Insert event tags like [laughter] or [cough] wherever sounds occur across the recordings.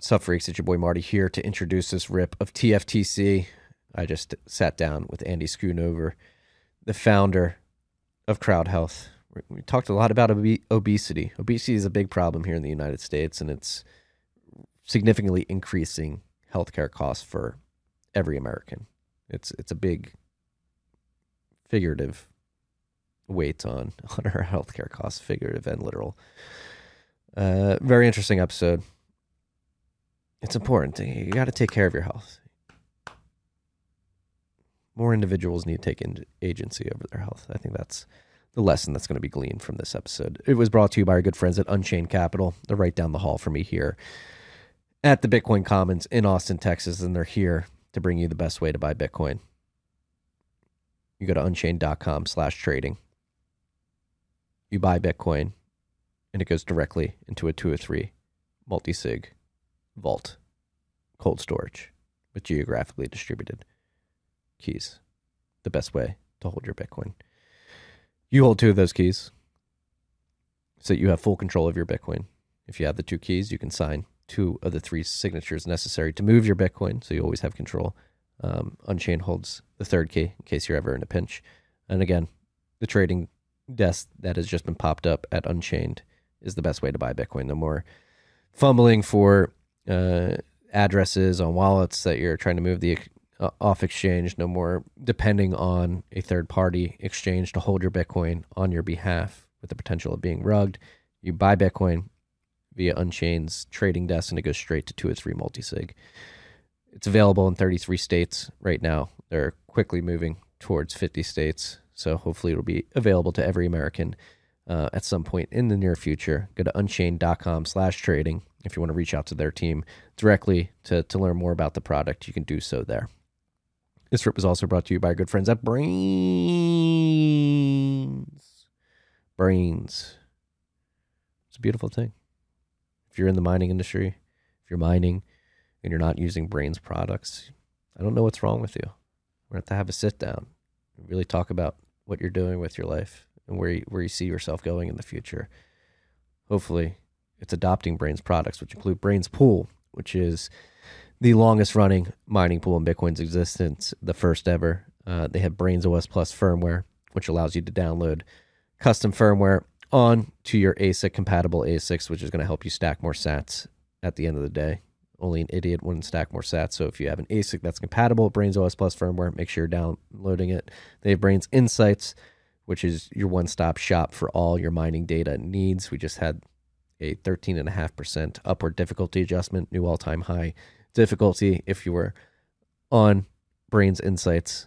Sup Freaks, it's your boy Marty here to introduce this rip of TFTC. I just sat down with Andy Schoonover, the founder of Crowd Health. We- talked a lot about obe- obesity. Obesity is a big problem here in the United States, and it's significantly increasing healthcare costs for every American. It's it's a big figurative weight on [laughs] on our healthcare costs, figurative and literal. Uh, very interesting episode. It's important. You got to take care of your health. More individuals need to take agency over their health. I think that's the lesson that's going to be gleaned from this episode. It was brought to you by our good friends at Unchained Capital. They're right down the hall from me here at the Bitcoin Commons in Austin, Texas, and they're here to bring you the best way to buy Bitcoin. You go to unchained.com slash trading. You buy Bitcoin, and it goes directly into a two or three multi sig vault, cold storage with geographically distributed keys. The best way to hold your Bitcoin. You hold two of those keys so you have full control of your Bitcoin. If you have the two keys, you can sign two of the three signatures necessary to move your Bitcoin, so you always have control. Um, Unchained holds the third key in case you're ever in a pinch. And again, the trading desk that has just been popped up at Unchained is the best way to buy Bitcoin. No more fumbling for uh, addresses on wallets that you're trying to move the uh, off exchange. No more depending on a third party exchange to hold your Bitcoin on your behalf with the potential of being rugged. You buy Bitcoin via Unchained's trading desk and it goes straight to two or three multisig. It's available in 33 states right now. They're quickly moving towards 50 states. So hopefully it'll be available to every American uh, at some point in the near future. Go to unchained.com slash trading. If you want to reach out to their team directly to, to learn more about the product, you can do so there. This trip was also brought to you by our good friends at Braiins. Braiins. It's a beautiful thing. If you're in the mining industry, if you're mining and you're not using Braiins products, I don't know what's wrong with you. We're going to have to have a sit down and really talk about what you're doing with your life and where you, where you see yourself going in the future. Hopefully, it's adopting Braiins products, which include Braiins Pool, which is the longest running mining pool in Bitcoin's existence, the first ever. Uh, they have Braiins OS Plus firmware, which allows you to download custom firmware on to your ASIC compatible ASICs, which is going to help you stack more sats at the end of the day. Only an idiot wouldn't stack more sats. So if you have an ASIC that's compatible with Braiins OS Plus firmware, make sure you're downloading it. They have Braiins Insights, which is your one stop shop for all your mining data needs. We just had a 13.5% upward difficulty adjustment, new all time high difficulty. If you were on Braiins Insights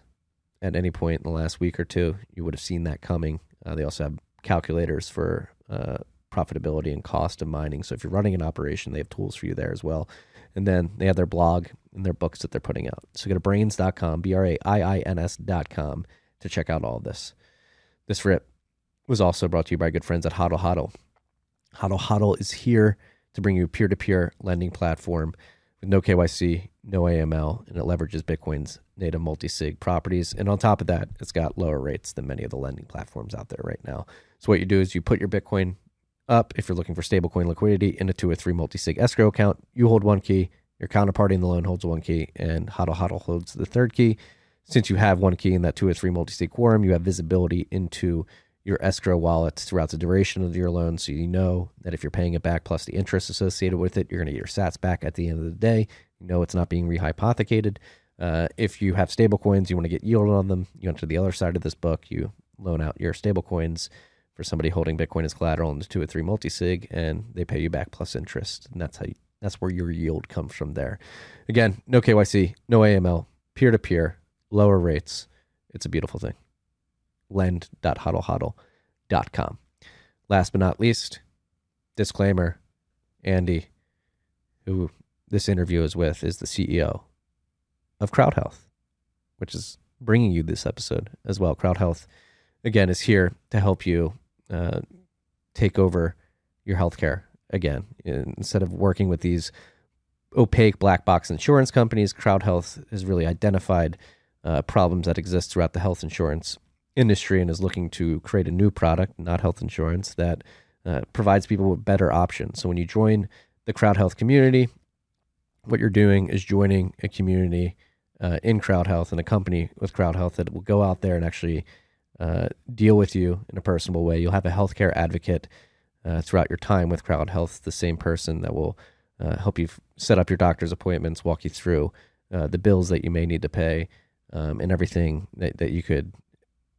at any point in the last week or two, you would have seen that coming. Uh, they also have calculators for uh, profitability and cost of mining. So if you're running an operation, they have tools for you there as well. And then they have their blog and their books that they're putting out. So go to braiins.com, B R A I I N S.com to check out all of this. This rip was also brought to you by good friends at Hodl Hodl. Hodl Hodl is here to bring you a peer to peer lending platform with no KYC, no AML, and it leverages Bitcoin's native multi sig properties. And on top of that, it's got lower rates than many of the lending platforms out there right now. So what you do is you put your Bitcoin up if you're looking for stablecoin liquidity in a two or three multi sig escrow account. You hold one key, your counterparty in the loan holds one key, and Hodl Hodl holds the third key. Since you have one key in that two or three multi sig quorum, you have visibility into your escrow wallets throughout the duration of your loan. So you know that if you're paying it back plus the interest associated with it, you're going to get your sats back at the end of the day. You know it's not being rehypothecated. Uh, if you have stable coins, you want to get yield on them. You enter the other side of this book, you loan out your stable coins for somebody holding Bitcoin as collateral in the two or three multi-sig, and they pay you back plus interest. And that's how you, that's where your yield comes from there. Again, no KYC, no AML, peer to peer, lower rates. It's a beautiful thing lend.hodlhodl.com. Last but not least, disclaimer Andy, who this interview is with, is the CEO of Crowd Health, which is bringing you this episode as well. Crowd Health, again, is here to help you uh, take over your healthcare again. Instead of working with these opaque black box insurance companies, Crowd Health has really identified uh, problems that exist throughout the health insurance industry and is looking to create a new product, not health insurance, that uh, provides people with better options. So when you join the Crowd Health community, what you're doing is joining a community uh, in Crowd Health and a company with Crowd Health that will go out there and actually uh, deal with you in a personable way. You'll have a healthcare advocate uh, throughout your time with Crowd Health, the same person that will uh, help you f- set up your doctor's appointments, walk you through uh, the bills that you may need to pay, um, and everything that, that you could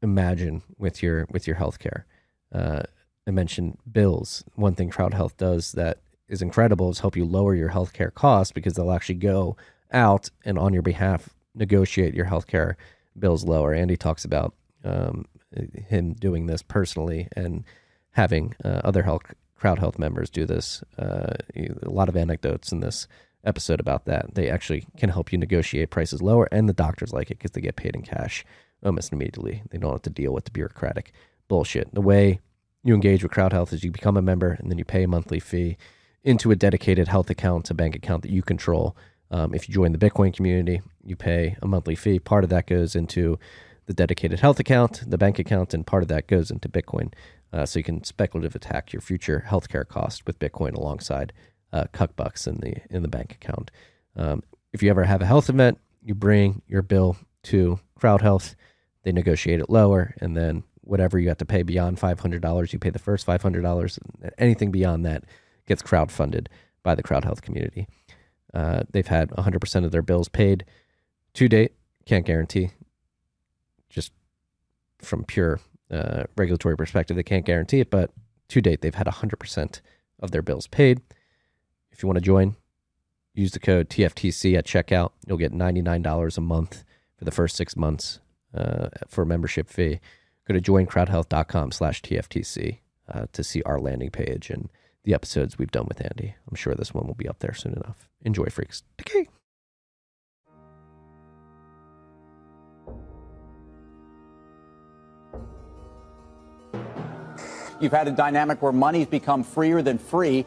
imagine with your with your healthcare. Uh, I mentioned bills. One thing Crowd Health does that is incredible is help you lower your healthcare costs because they'll actually go out and on your behalf negotiate your healthcare bills lower. Andy talks about um, him doing this personally and having uh, other health crowd health members do this. Uh, a lot of anecdotes in this episode about that. They actually can help you negotiate prices lower, and the doctors like it because they get paid in cash almost immediately. They don't have to deal with the bureaucratic bullshit. The way you engage with Crowd Health is you become a member and then you pay a monthly fee into a dedicated health account, a bank account that you control. Um, if you join the Bitcoin community, you pay a monthly fee. Part of that goes into the dedicated health account, the bank account, and part of that goes into Bitcoin. Uh, so you can speculative attack your future healthcare cost with Bitcoin alongside uh, cuck bucks in the in the bank account. Um, if you ever have a health event, you bring your bill to Crowd Health. They negotiate it lower, and then whatever you have to pay beyond five hundred dollars, you pay the first five hundred dollars. Anything beyond that gets crowd funded by the Crowd Health community. Uh, they've had 100% of their bills paid to date. Can't guarantee. Just from pure uh, regulatory perspective, they can't guarantee it, but to date, they've had 100% of their bills paid. If you want to join, use the code TFTC at checkout. You'll get $99 a month for the first six months uh, for a membership fee. Go to joincrowdhealth.com slash TFTC uh, to see our landing page and the episodes we've done with Andy. I'm sure this one will be up there soon enough. Enjoy, freaks. Okay. You've had a dynamic where money's become freer than free.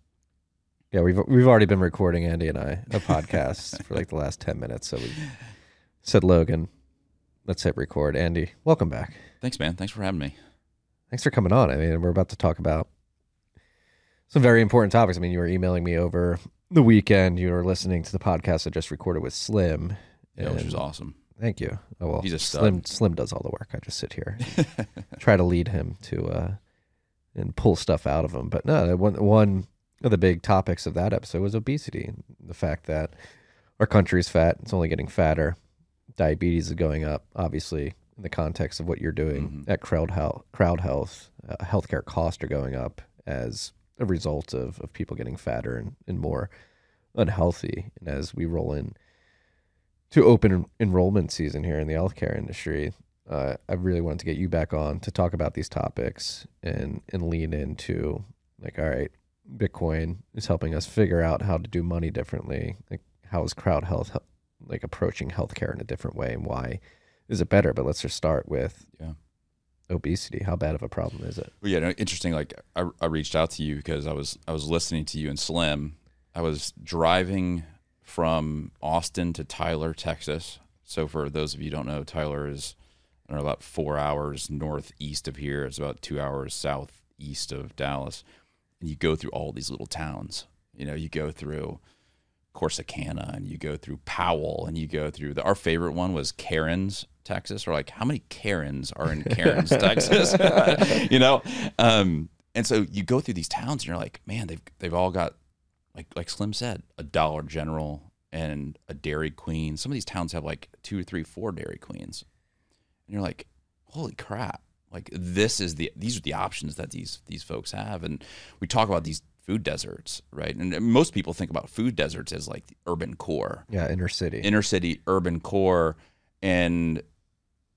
Yeah, we've we've already been recording Andy and I a podcast [laughs] for like the last ten minutes. So we said, Logan, let's hit record. Andy, welcome back. Thanks, man. Thanks for having me. Thanks for coming on. I mean, we're about to talk about some very important topics. I mean, you were emailing me over the weekend. You were listening to the podcast I just recorded with Slim. Yeah, which was awesome. Thank you. Oh well, He's a stud. Slim. Slim does all the work. I just sit here, try to lead him to uh, and pull stuff out of him. But no, one one of the big topics of that episode was obesity. The fact that our country is fat. It's only getting fatter. Diabetes is going up. Obviously, in the context of what you're doing at Crowd Health, Crowd Health, uh, healthcare costs are going up as a result of of people getting fatter and, and more unhealthy. And as we roll in to open enrollment season here in the healthcare industry, uh, I really wanted to get you back on to talk about these topics and and lean into like, all right, Bitcoin is helping us figure out how to do money differently. Like, how is crowd health like approaching healthcare in a different way, and why is it better? But let's just start with Yeah. obesity. How bad of a problem is it? Well, yeah, no, interesting. Like I, I reached out to you because I was I was listening to you and Slim. I was driving from Austin to Tyler, Texas. So for those of you who don't know, Tyler is I don't know about four hours northeast of here. It's about two hours southeast of Dallas. And you go through all these little towns. You know, you go through Corsicana and you go through Powell and you go through the, our favorite one was Kerens, Texas. We're like, how many Karens are in Kerens, [laughs] Texas? [laughs] you know? Um, and so you go through these towns and you're like, man, they've they've all got like like Slim said, a Dollar General and a Dairy Queen. Some of these towns have like two, three, four Dairy Queens. And you're like, holy crap. Like this is the these are the options that these these folks have. And we talk about these food deserts, right? And most people think about food deserts as like the urban core Yeah, inner city. inner city urban core and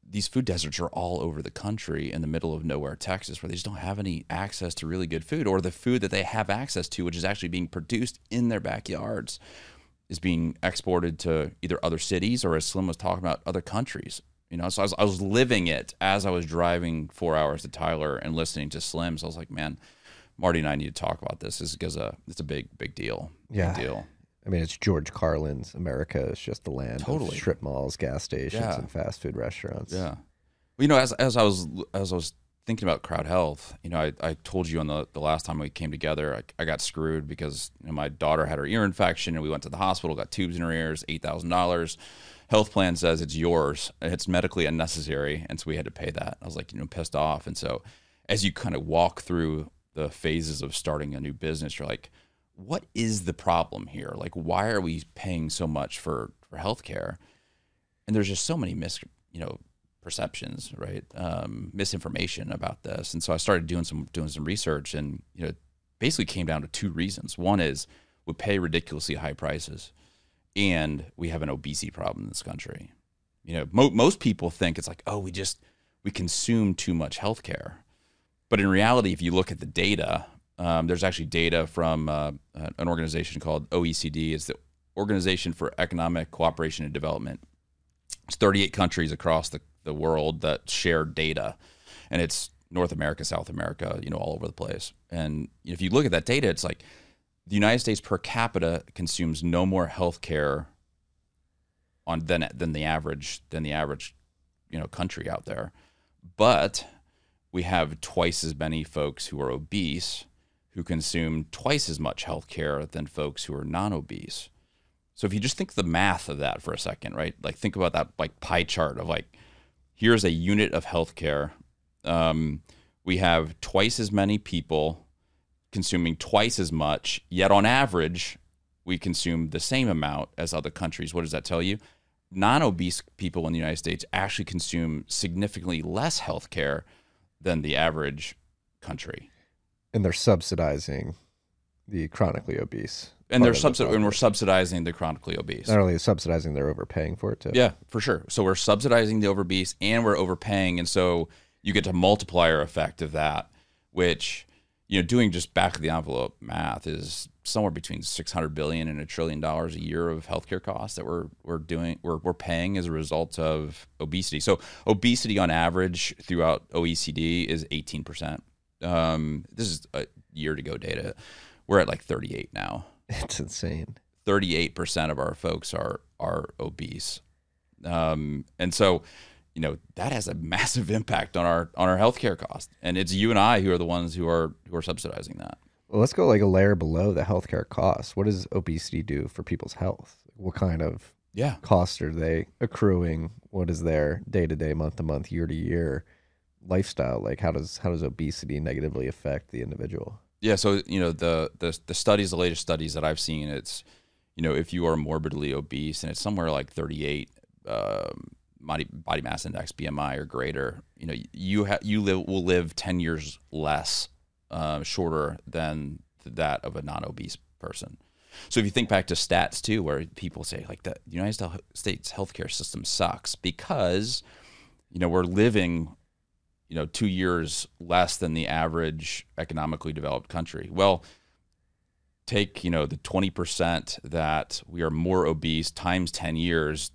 these food deserts are all over the country in the middle of nowhere texas where they just don't have any access to really good food or the food that they have access to which is actually being produced in their backyards is being exported to either other cities or, as Slim was talking about, other countries. You know, so I was, I was living it as I was driving four hours to Tyler and listening to Slim. So I was like, man, Marty and I need to talk about this. This is because uh, it's a big, big deal. Yeah. Big deal. I mean, it's George Carlin's America. is just the land Totally. of strip malls, gas stations, Yeah. and fast food restaurants. Yeah. Well, you know, as as I was as I was thinking about crowd health, you know, I, I told you on the, the last time we came together, I, I got screwed because you know, my daughter had her ear infection and we went to the hospital, got tubes in her ears, eight thousand dollars. Health plan says it's yours. It's medically unnecessary, and so we had to pay that. I was like, you know, pissed off. And so, as you kind of walk through the phases of starting a new business, you're like, what is the problem here? Like, why are we paying so much for for healthcare? and there's just so many mis you know perceptions right um, misinformation about this and so i started doing some doing some research and you know basically came down to two reasons one is we pay ridiculously high prices and we have an obesity problem in this country. You know mo- most people think it's like oh we just we consume too much healthcare. But in reality if you look at the data um, there's actually data from uh, an organization called oecd it's the organization for economic cooperation and development. It's 38 countries across the, the world that share data. And it's north america south america you know all over the place. And if you look at that data it's like the united states per capita consumes no more health care on than than the average than the average you know country out there but we have twice as many folks who are obese who consume twice as much health care than folks who are non-obese so if you just think the math of that for a second, right? Like think about that like pie chart of like here's a unit of healthcare. Um, we have twice as many people consuming twice as much, yet on average, we consume the same amount as other countries. What does that tell you? Non-obese people in the United States actually consume significantly less healthcare than the average country. And they're subsidizing the chronically obese. And they're of the and we're subsidizing the chronically obese. not only subsidizing, they're overpaying for it too. Yeah, for sure. So we're subsidizing the overbeast and we're overpaying, and so you get a multiplier effect of that, which you know, doing just back of the envelope math is somewhere between six hundred billion and a trillion dollars a year of healthcare costs that we're we're doing we're we're paying as a result of obesity. So obesity on average throughout OECD is eighteen percent. Um, this is a year to go data. We're at like thirty eight now. It's insane. 38% of our folks are are obese. Um, and so, you know, that has a [laughs] massive impact on our on our healthcare cost. And it's you and I who are the ones who are who are subsidizing that. Well, let's go like a layer below the healthcare costs. What does obesity do for people's health? What kind of Yeah. costs are they accruing? What is their day to day, month to month, year to year lifestyle? Like how does how does obesity negatively affect the individual? Yeah, so you know the the the studies, the latest studies that I've seen, it's you know if you are morbidly obese and it's somewhere like 38 um, body body mass index BMI or greater, you know you ha- you live will live 10 years less uh, shorter than that of a non-obese person. So if you think back to stats too, where people say like the United States healthcare system sucks because you know we're living you know two years less than the average economically developed country well take you know the 20% that we are more obese times 10 years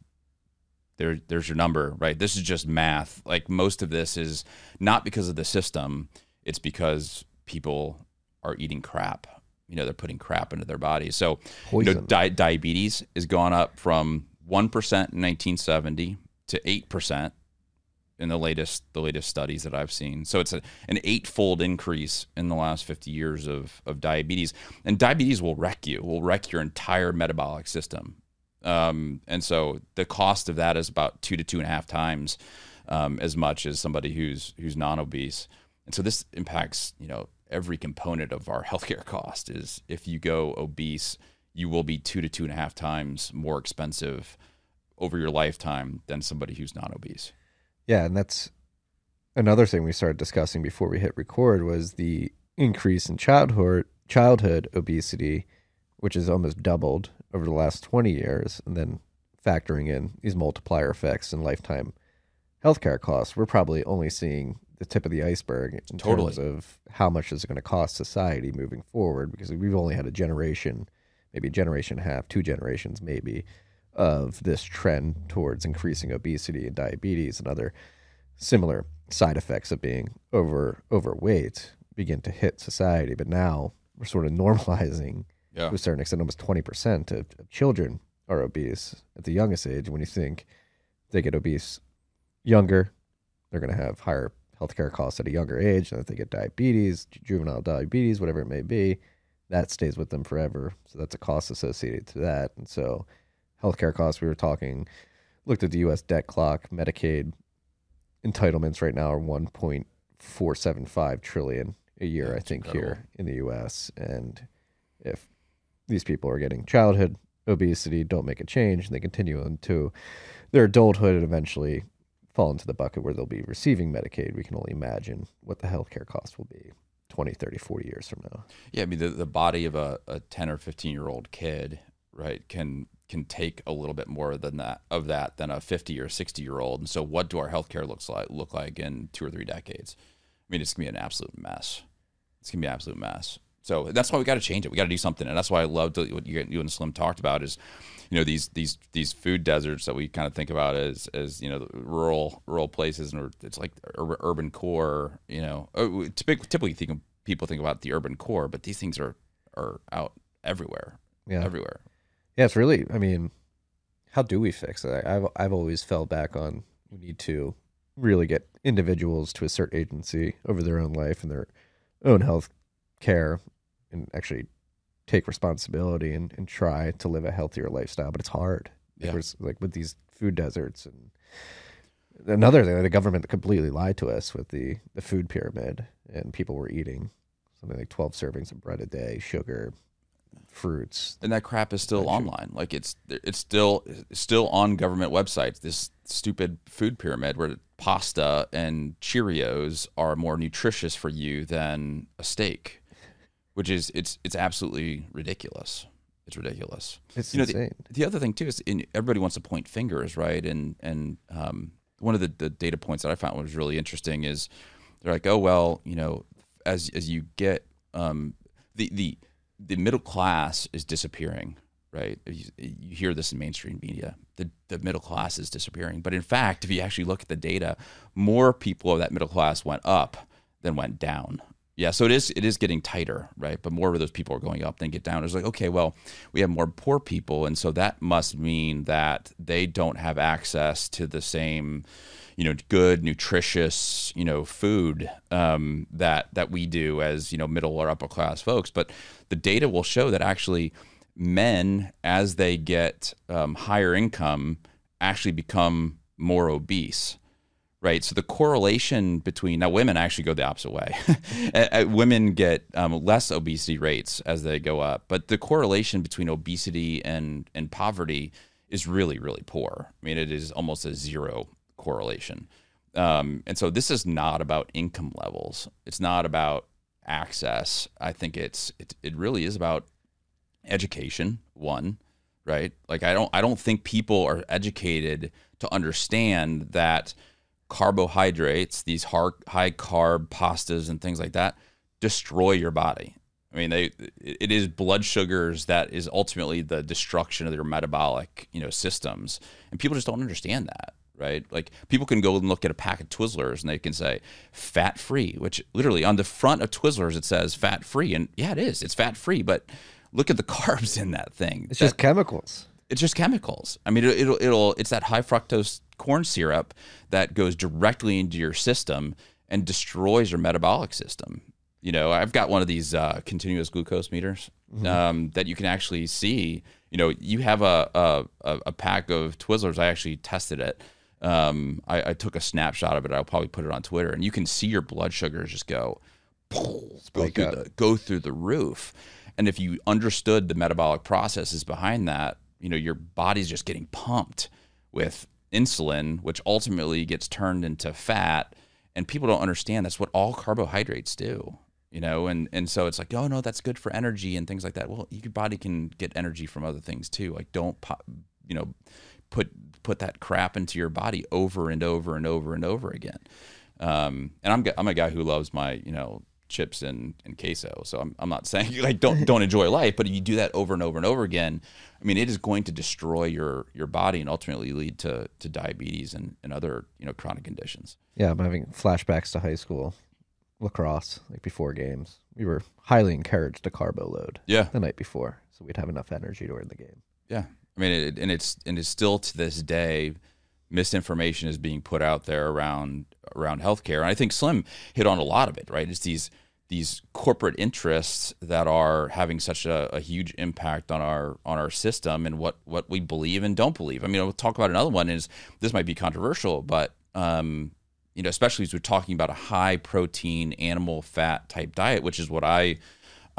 there there's your number right? This is just math. Like most of this is not because of the system. It's because people are eating crap. You know they're putting crap into their bodies. So you know di- diabetes has gone up from 1% in 1970 to 8% in the latest the latest studies that I've seen. So it's a, an eightfold increase in the last 50 years of of diabetes, and diabetes will wreck you, will wreck your entire metabolic system. Um, and so the cost of that is about two to two and a half times um, as much as somebody who's who's non-obese. And so this impacts you know every component of our [laughs] healthcare cost. Is if you go obese, you will be two to two and a half times more expensive over your lifetime than somebody who's non-obese. Yeah, and that's another thing we started discussing before we hit record was the increase in childhood childhood obesity, which has almost doubled over the last 20 years, and then factoring in these multiplier effects and lifetime healthcare costs, we're probably only seeing the tip of the iceberg in Totally. terms of how much is it going to cost society moving forward because we've only had a generation, maybe a generation and a half, two generations maybe, of this trend towards increasing obesity and diabetes and other similar side effects of being over overweight begin to hit society. But now we're sort of [laughs] normalizing Yeah. to a certain extent. Almost twenty percent of, of children are obese at the youngest age. When you think they get obese younger, they're going to have higher healthcare costs at a younger age. And if they get diabetes, juvenile diabetes, whatever it may be, that stays with them forever. So that's a cost associated to that. And so, healthcare costs, we were talking, looked at the US debt clock, Medicaid entitlements right now are 1.475 trillion a year, Yeah, I think, incredible. here in the US. And if these people are getting childhood obesity, don't make a change, and they continue into their adulthood and eventually fall into the bucket where they'll be receiving Medicaid, we can only imagine what the healthcare costs will be 20, 30, 40 years from now. Yeah, I mean the, the body of a, a ten or fifteen year old kid, right, can can take a little bit more than that of that than a fifty or sixty year old. And so what do our healthcare looks like look like in two or three decades? I mean, it's gonna be an absolute mess. It's gonna be an absolute mess. So that's why we got to change it. We got to do something, and that's why I loved what you, you and Slim talked about is, you know, these these these food deserts that we kind of think about as as you know rural rural places, and it's like urban core. You know, Oh, typically, typically think, people think about the urban core, but these things are are out everywhere, Yeah. everywhere. Yeah, it's really. I mean, how do we fix it? I've I've always fell back on we need to really get individuals to assert agency over their own life and their own health care, and actually take responsibility and, and try to live a healthier lifestyle. But it's hard. Yeah. we're- like with these food deserts and another thing, the government completely lied to us with the the food pyramid, and people were eating something like twelve servings of bread a day, sugar, fruits. and that crap is still online. Like it's it's still it's still on government websites. This stupid food pyramid where pasta and Cheerios are more nutritious for you than a steak, which is it's it's absolutely ridiculous. It's ridiculous. It's you know, the, insane. the other thing too is in, everybody wants to point fingers, right? And and um, one of the, the data points that I found was really interesting is they're like, oh well, you know, as as you get um, the the the middle class is disappearing, right? You, you hear this in mainstream media. The the middle class is disappearing, but in fact, if you actually look at the data, more people of that middle class went up than went down. Yeah, so it is it is getting tighter, right? But more of those people are going up than get down. It's like, okay, well, we have more poor people, and so that must mean that they don't have access to the same, you know, good, nutritious, you know, food um, that that we do as you know middle or upper class folks. But the data will show that actually men, as they get um, higher income, actually become more obese right? So the correlation between now women actually go the opposite way. [laughs] Women get um, less obesity rates as they go up, but the correlation between obesity and and poverty is really really poor. I mean, it is almost a zero correlation. Um, and so this is not about income levels. It's not about access. I think it's it, it really is about education. One, right? Like I don't I don't think people are educated to understand that carbohydrates, these hard, high carb pastas and things like that, destroy your body. I mean, they it is blood sugars that is ultimately the destruction of your metabolic, you know, systems, and people just don't understand that, right? Like people can go and look at a pack of Twizzlers and they can say fat free, which literally on the front of Twizzlers it says fat free, and yeah, it is, it's fat free, but look at the [laughs] carbs in that thing. It's That- just chemicals. it's just chemicals. I mean, it, it'll it'll it's that high fructose corn syrup that goes directly into your system and destroys your metabolic system. You know, I've got one of these uh, continuous glucose meters um, that you can actually see. You know, you have a a, a a pack of Twizzlers. I actually tested it. Um, I, I took a snapshot of it. I'll probably put it on Twitter, and you can see your blood sugars just go go through, up. the, go through the roof. And if you understood the metabolic processes behind that, you know, your body's just getting pumped with insulin, which ultimately gets turned into fat. And people don't understand that's what all carbohydrates do, you know, and, and so it's like, oh no, that's good for energy and things like that. Well, your body can get energy from other things too. Like don't, po- you know, put put that crap into your body over and over and over and over again. Um, and I'm I'm a guy who loves my you know chips and, and queso. So I'm, I'm not [laughs] saying you like don't don't enjoy life, but if you do that over and over and over again, I mean, it is going to destroy your your body and ultimately lead to to diabetes and, and other you know chronic conditions. Yeah, I'm having flashbacks to high school lacrosse, like before games. We were highly encouraged to carbo load. Yeah. The night before, so we'd have enough energy to win the game. Yeah, I mean, it, and it's and it's still to this day, misinformation is being put out there around around healthcare, and I think Slim hit on a lot of it. Right, it's these these corporate interests that are having such a, a huge impact on our on our system and what what we believe and don't believe. I mean, we'll talk about another one. Is this might be controversial, but um, you know, especially as we're talking about a high protein animal fat type diet, which is what I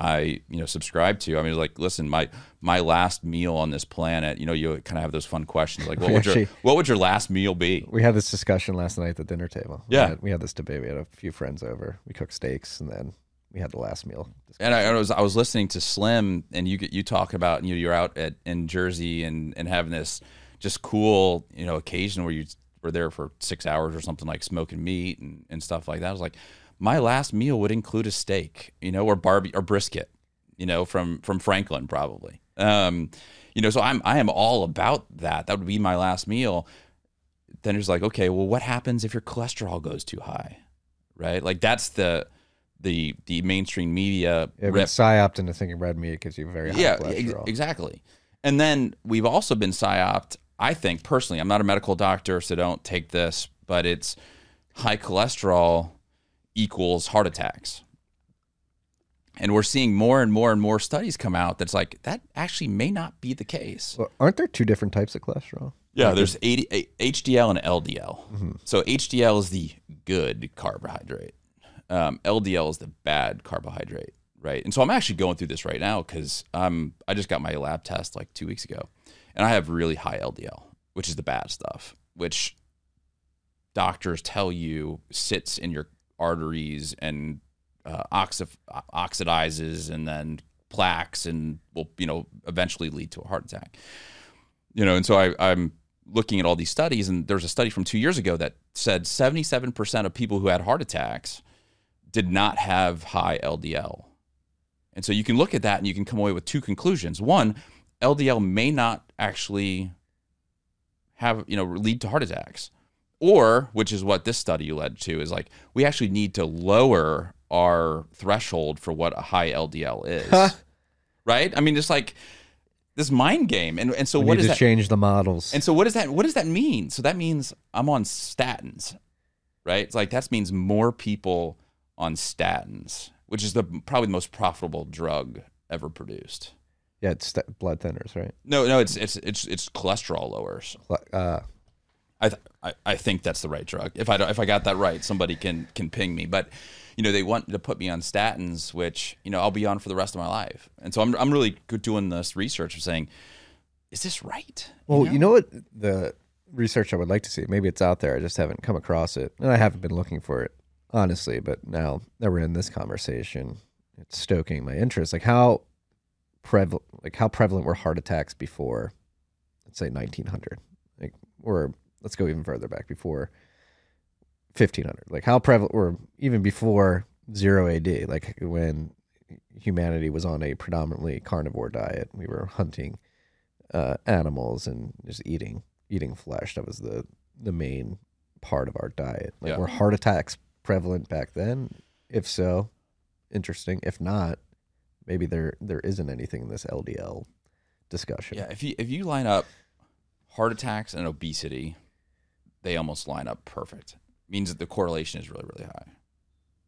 I you know subscribe to. I mean, like, listen, my my last meal on this planet. You know, you kind of have those fun questions like, what We would your what would your last meal be? We had this discussion last night at the dinner table. We Yeah. had, we had this debate. We had a few friends over. We cooked steaks, and then we had the last meal. And I, I was I was listening to Slim, and you you talk about you know you're out at in Jersey and and having this just cool you know occasion where you were there for six hours or something like smoking meat and, and stuff like that. I was like, my last meal would include a steak, you know, or barbie or brisket, you know, from from Franklin probably. Um, you know, so I'm I am all about that. That would be my last meal. Then it's like, okay, well, what happens if your cholesterol goes too high, right? Like that's the the the mainstream media Yeah, rep- psyoped into thinking red meat gives you very high yeah, ex- exactly. And then we've also been psyoped. I think personally, I'm not a medical doctor, so don't take this, but it's high cholesterol equals heart attacks. And we're seeing more and more and more studies come out that's like that actually may not be the case. Well, aren't there two different types of cholesterol? Yeah, there's 80, HDL and LDL. Mm-hmm. So HDL is the good carbohydrate. Um, LDL is the bad carbohydrate, right? And so I'm actually going through this right now because um, I just got my lab test like two weeks ago, and I have really high LDL, which is the bad stuff, which doctors tell you sits in your arteries and uh, oxi- oxidizes and then plaques and will you know eventually lead to a heart attack. You know and so I, i'm looking at all these studies and there's a study from two years ago that said 77% of people who had heart attacks did not have high ldl and so you can look at that and you can come away with two conclusions. One ldl may not actually have you know lead to heart attacks or which is what this study led to is like we actually need to lower our threshold for what a high ldl is right i mean it's like this mind game and, and so we what does that change the models. and so what does that what does that mean? So that means I'm on statins, right? It's like that means more people on statins, which is the probably the most profitable drug ever produced. yeah, it's st- blood thinners, right? No, no, it's it's it's it's cholesterol lowers. Uh, I, th- I I think that's the right drug. If I don't, if I got that right, somebody can can ping me. But you know, they want to put me on statins, which you know I'll be on for the rest of my life. And so I'm I'm really good doing this research of saying, is this right? well, you know what the research I would like to see. Maybe it's out there. I just haven't come across it, and I haven't been looking for it honestly. But now that we're in this conversation, it's stoking my interest. Like how prevalent, like how prevalent were heart attacks before, let's say 1900, like or let's go even further back before 1500. Like how prevalent, or even before zero AD, like when humanity was on a predominantly carnivore diet. We were hunting uh, animals and just eating eating flesh. That was the the main part of our diet. Like Yeah. were heart attacks prevalent back then? If so, interesting. If not, maybe there there isn't anything in this LDL discussion. Yeah, if you if you line up heart attacks and obesity, they almost line up perfect. Means that the correlation is really really high.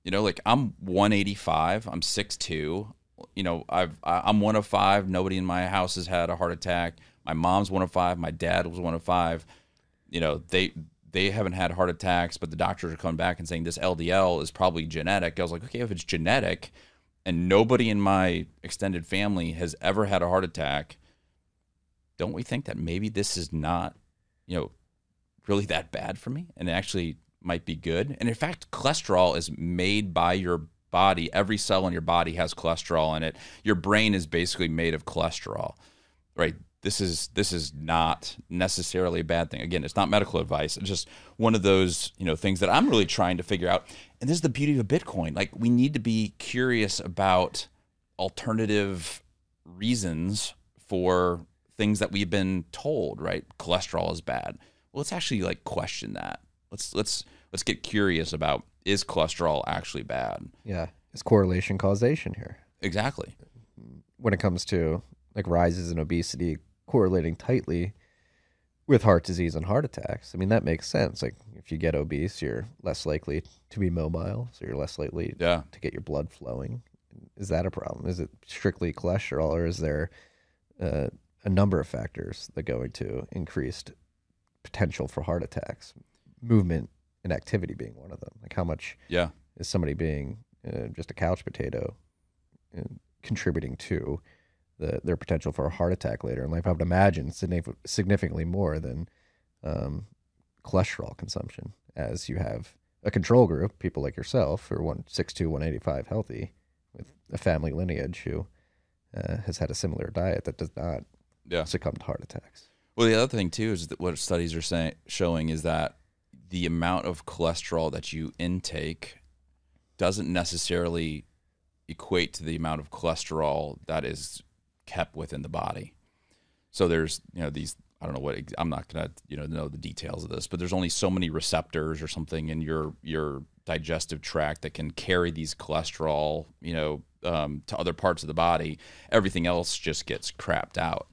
You know, like I'm 185, I'm 6'2. You know, I've I'm one of five. Nobody in my house has had a heart attack. My mom's one of five. My dad was one of five. You know, they they haven't had heart attacks, but the doctors are coming back and saying this LDL is probably genetic. I was like, okay, if it's genetic, and nobody in my extended family has ever had a heart attack, don't we think that maybe this is not, you know, really that bad for me and it actually might be good? And in fact, cholesterol is made by your body. Every cell in your body has cholesterol in it. Your brain is basically made of cholesterol. Right? This is this is not necessarily a bad thing. Again, it's not medical advice. It's just one of those, you know, things that I'm really trying to figure out. and this is the beauty of Bitcoin. Like we need to be curious about alternative reasons for things that we've been told, right? Cholesterol is bad. Let's actually like question that. Let's let's let's get curious about is cholesterol actually bad? Yeah. it's correlation causation here? Exactly. When it comes to like rises in obesity correlating tightly with heart disease and heart attacks. I mean, that makes sense. Like if you get obese, you're less likely to be mobile, so you're less likely Yeah. to get your blood flowing. Is that a problem? Is it strictly cholesterol, or is there uh, a number of factors that go into increased potential for heart attacks? Movement and activity being one of them. Like how much Yeah. is somebody being uh, just a couch potato uh, contributing to the, their potential for a heart attack later in life? I would imagine significantly more than um, cholesterol consumption, as you have a control group, people like yourself, who are one six two, one eighty five, healthy, with a family lineage who uh, has had a similar diet that does not Yeah. succumb to heart attacks. Well, the other thing too is that what studies are saying showing is that the amount of cholesterol that you intake doesn't necessarily equate to the amount of cholesterol that is kept within the body. So there's you know these I don't know what I'm not gonna you know know the details of this, but there's only so many receptors or something in your your digestive tract that can carry these cholesterol you know um, to other parts of the body. Everything else just gets crapped out.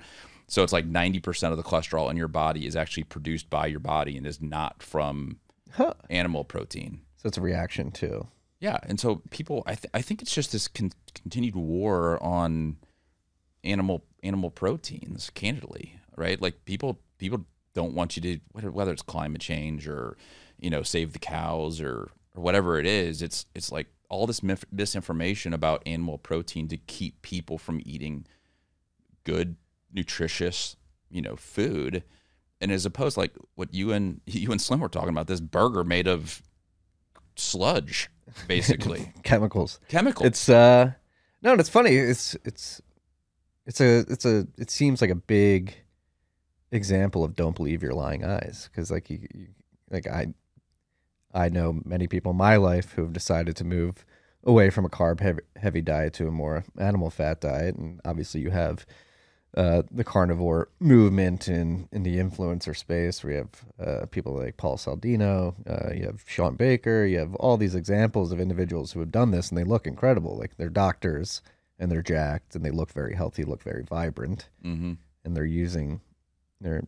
So it's like 90% of the cholesterol in your body is actually produced by your body and is not from Huh. animal protein. So it's a reaction too. Yeah, and so people, I, th- I think it's just this con- continued war on animal animal proteins. Candidly, right? Like people people don't want you to whether- it's climate change or you know save the cows or or whatever it is. It's it's like all this misinformation about animal protein to keep people from eating good, nutritious, you know, food. And as opposed like what you and [laughs] you and Slim were talking about, this burger made of sludge, [laughs] basically chemicals. chemical. It's uh no, it's funny. It's it's it's a it's a it seems like a big example of don't believe your lying eyes because like you, you like I I know many people in my life who have decided to move away from a carb heavy, heavy diet to a more animal fat diet, and obviously you have uh, the carnivore movement in in the influencer space. where you have uh, people like Paul Saladino, uh, you have Shawn Baker, you have all these examples of individuals who have done this, and they look incredible. Like they're doctors and they're jacked and they look very healthy, look very vibrant, hmm and they're using they're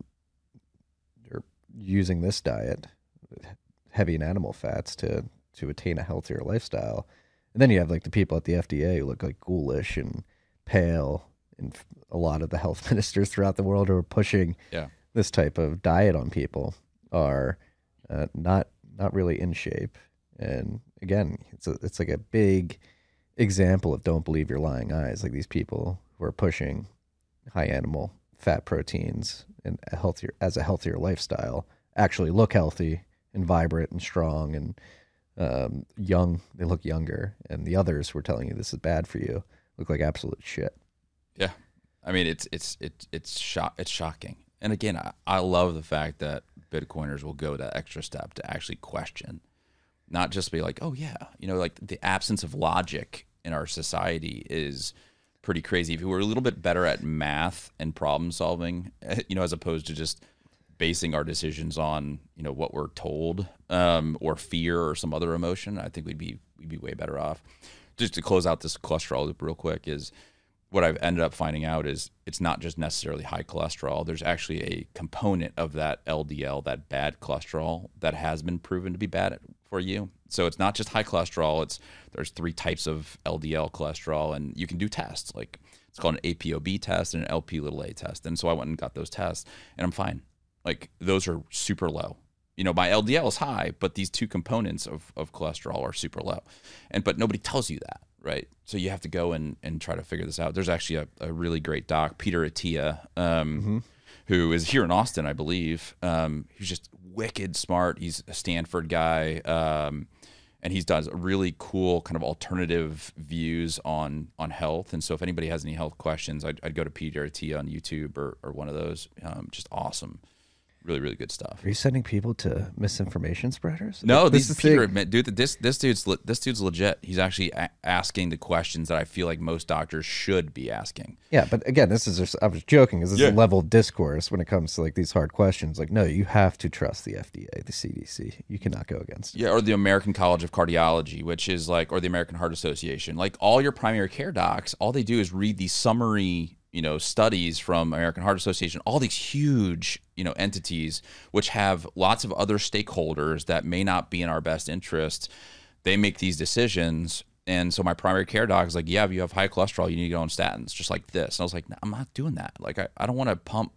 they're using this diet, heavy in animal fats, to to attain a healthier lifestyle. And then you have like the people at the FDA who look like ghoulish and pale, and a lot of the [laughs] health ministers throughout the world who are pushing Yeah. this type of diet on people are uh, not not really in shape. And again, it's a, it's like a big example of don't believe your lying eyes. Like these people who are pushing high animal fat proteins and a healthier as a healthier lifestyle actually look healthy and vibrant and strong and um, young. They look younger, and the others who are telling you this is bad for you look like absolute shit. Yeah, I mean it's it's it's it's shock it's shocking. And again, I, I love the fact that Bitcoiners will go that extra step to actually question, not just be like, oh yeah, you know, like the absence of logic in our society is pretty crazy. If we were a little bit better at math and problem solving, [laughs] you know, as opposed to just basing our decisions on you know what we're told um, or fear or some other emotion, I think we'd be we'd be way better off. Just to close out this cholesterol loop real quick is what I've ended up finding out is it's not just necessarily high cholesterol. There's actually a component of that LDL, that bad cholesterol, that has been proven to be bad for you. So it's not just high cholesterol. It's there's three types of LDL cholesterol, and you can do tests like it's called an APOB test and an LP little a test. And so I went and got those tests, and I'm fine. Like those are super low. You know, my LDL is high, but these two components of, of cholesterol are super low. And but nobody tells you that, right? So you have to go and, and try to figure this out. There's actually a, a really great doc, Peter Attia, um, who is here in Austin, I believe. Um, he's just wicked smart. He's a Stanford guy. Um, and he's does really cool kind of alternative views on on health. And so if anybody has any health questions, I'd, I'd go to Peter Attia on YouTube or, or one of those. Um, just awesome. Really really good stuff. Are you sending people to misinformation spreaders? No, This these is Peter, thing. dude, this this dude's this dude's legit. He's actually a- asking the questions that I feel like most doctors should be asking. Yeah, but again, this is just, I was joking. This is Yeah. a level of discourse when it comes to like these hard questions. Like, no, you have to trust the FDA, the CDC. You cannot go against. it. Yeah, or the American College of Cardiology, which is like, or the American Heart Association. Like all your primary care docs, all they do is read the summary, you know, studies from American Heart Association. All these huge, you know, entities which have lots of other stakeholders that may not be in our best interest. They make these decisions. And so my primary care doc is like, yeah, if you have high cholesterol, you need to go on statins, just like this. And I was like, I'm not doing that. Like, I, I don't want to pump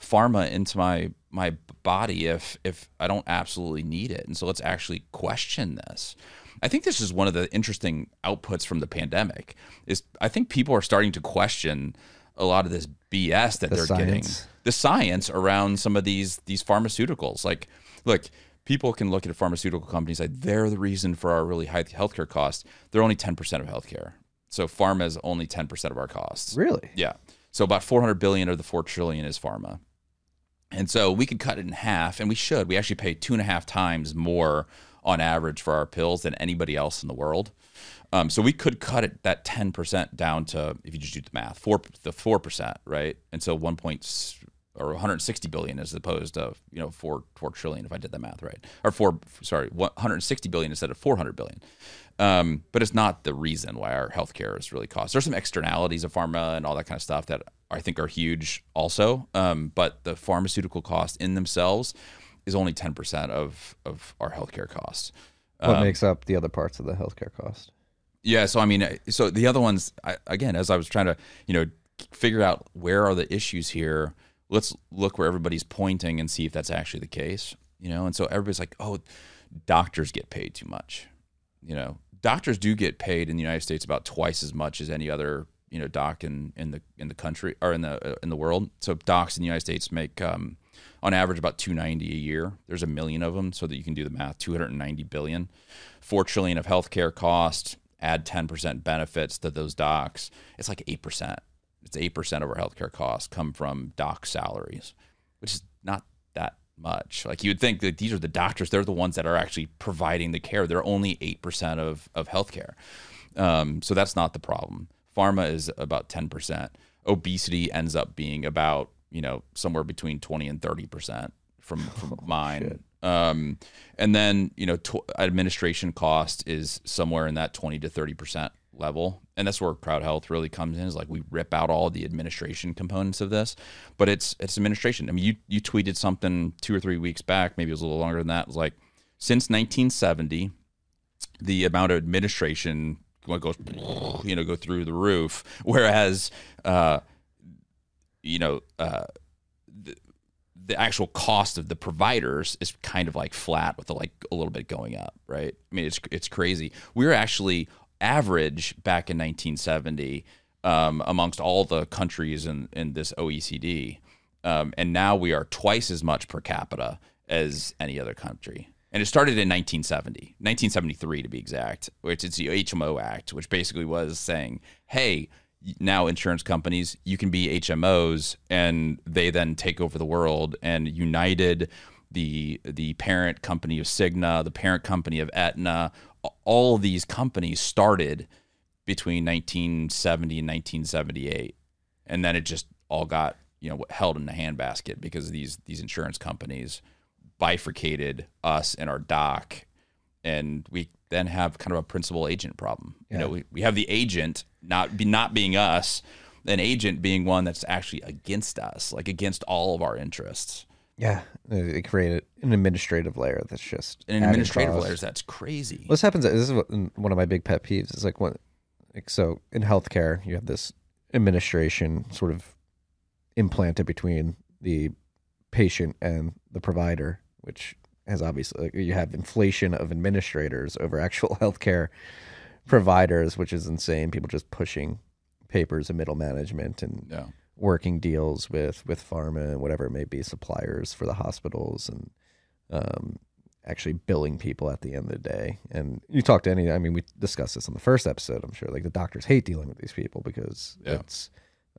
pharma into my my body if if I don't absolutely need it. And so let's actually question this. I think this is one of the interesting outputs from the pandemic. Is I think people are starting to question a lot of this BS that The they're getting the science around some of these these pharmaceuticals. Like, look, people can look at a pharmaceutical companies like they're the reason for our really high healthcare costs. They're only ten percent of healthcare. So pharma is only ten percent of our costs. Really? Yeah. So about 400 billion of the 4 trillion is pharma. And so we could cut it in half, and we should. We actually pay two and a half times more on average for our pills than anybody else in the world. Um, so we could cut it that 10% down to, if you just do the math, four the 4%, right? And so 1 point or 160 billion as opposed to, you know, 4, 4 trillion, if I did the math right. Or 4, sorry, 160 billion instead of 400 billion. Um, but it's not the reason why our healthcare is really cost. There's some externalities of pharma and all that kind of stuff that I think are huge also. Um, but the pharmaceutical cost in themselves is only 10% of, of our healthcare costs. What Um, makes up the other parts of the healthcare cost? Yeah. So, I mean, uh, so the other ones, I, again, as I was trying to, you know, figure out where are the issues here, let's look where everybody's pointing and see if that's actually the case, you know? And so everybody's like, oh, doctors get paid too much. You know, doctors do get paid in the United States about twice as much as any other, you know, doc in, in the in the country or in the uh, in the world. So docs in the United States make um, on average about 290 a year. There's a million of them, so that you can do the math. 290 billion, four trillion of healthcare cost. Add 10% benefits to those docs. It's like eight percent. It's eight percent of our healthcare costs come from doc salaries, which is not that much. Like you would think that these are the doctors; they're the ones that are actually providing the care. They're only eight percent of of healthcare, um, so that's not the problem. Pharma is about ten percent. Obesity ends up being about you know somewhere between twenty and thirty percent from from [laughs] mine. Um, and then you know tw- administration cost is somewhere in that twenty to thirty percent level, and that's where Crowd Health really comes in. Is like we rip out all the administration components of this, but it's it's administration. I mean, you you tweeted something two or three weeks back, maybe it was a little longer than that. It was like since 1970, the amount of administration goes you know go through the roof, [laughs] whereas uh, you know. Uh, the actual cost of the providers is kind of like flat with the like a little bit going up, right? I mean, it's it's crazy. We were actually average back in 1970 um, amongst all the countries in in this OECD, um, and now we are twice as much per capita as any other country. And it started in 1970, 1973 to be exact, which is the HMO Act, which basically was saying, hey, now insurance companies you can be HMOs and they then take over the world and United the the parent company of Cigna the parent company of Aetna all of these companies started between 1970 and 1978 and then it just all got you know held in the handbasket because these these insurance companies bifurcated us and our doc and we then have kind of a principal agent problem. You know, we, we have the agent not be not being us, an agent being one that's actually against us, like against all of our interests. Yeah, they created an administrative layer that's just an administrative layers, that's crazy. This happens. This is one of my big pet peeves. Is like what, like so in healthcare, you have this administration sort of implanted between the patient and the provider, which has obviously you have inflation of administrators over actual [laughs] healthcare providers, which is insane. People just pushing papers of middle management and Yeah. working deals with with pharma and whatever it may be, suppliers for the hospitals and um, actually billing people at the end of the day. And you talk to any, I mean, we discussed this on the first episode. I'm sure like the doctors hate dealing with these people because Yeah. it's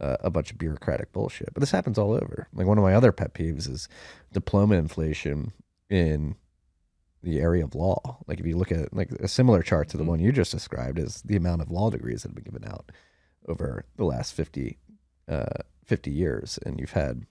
uh, a bunch of bureaucratic bullshit. But this happens all over. Like one of my other pet peeves is diploma inflation in the area of law. Like if you look at like a similar chart to the one you just described is the amount of law degrees that have been given out over the last 50, uh, 50 years. And you've had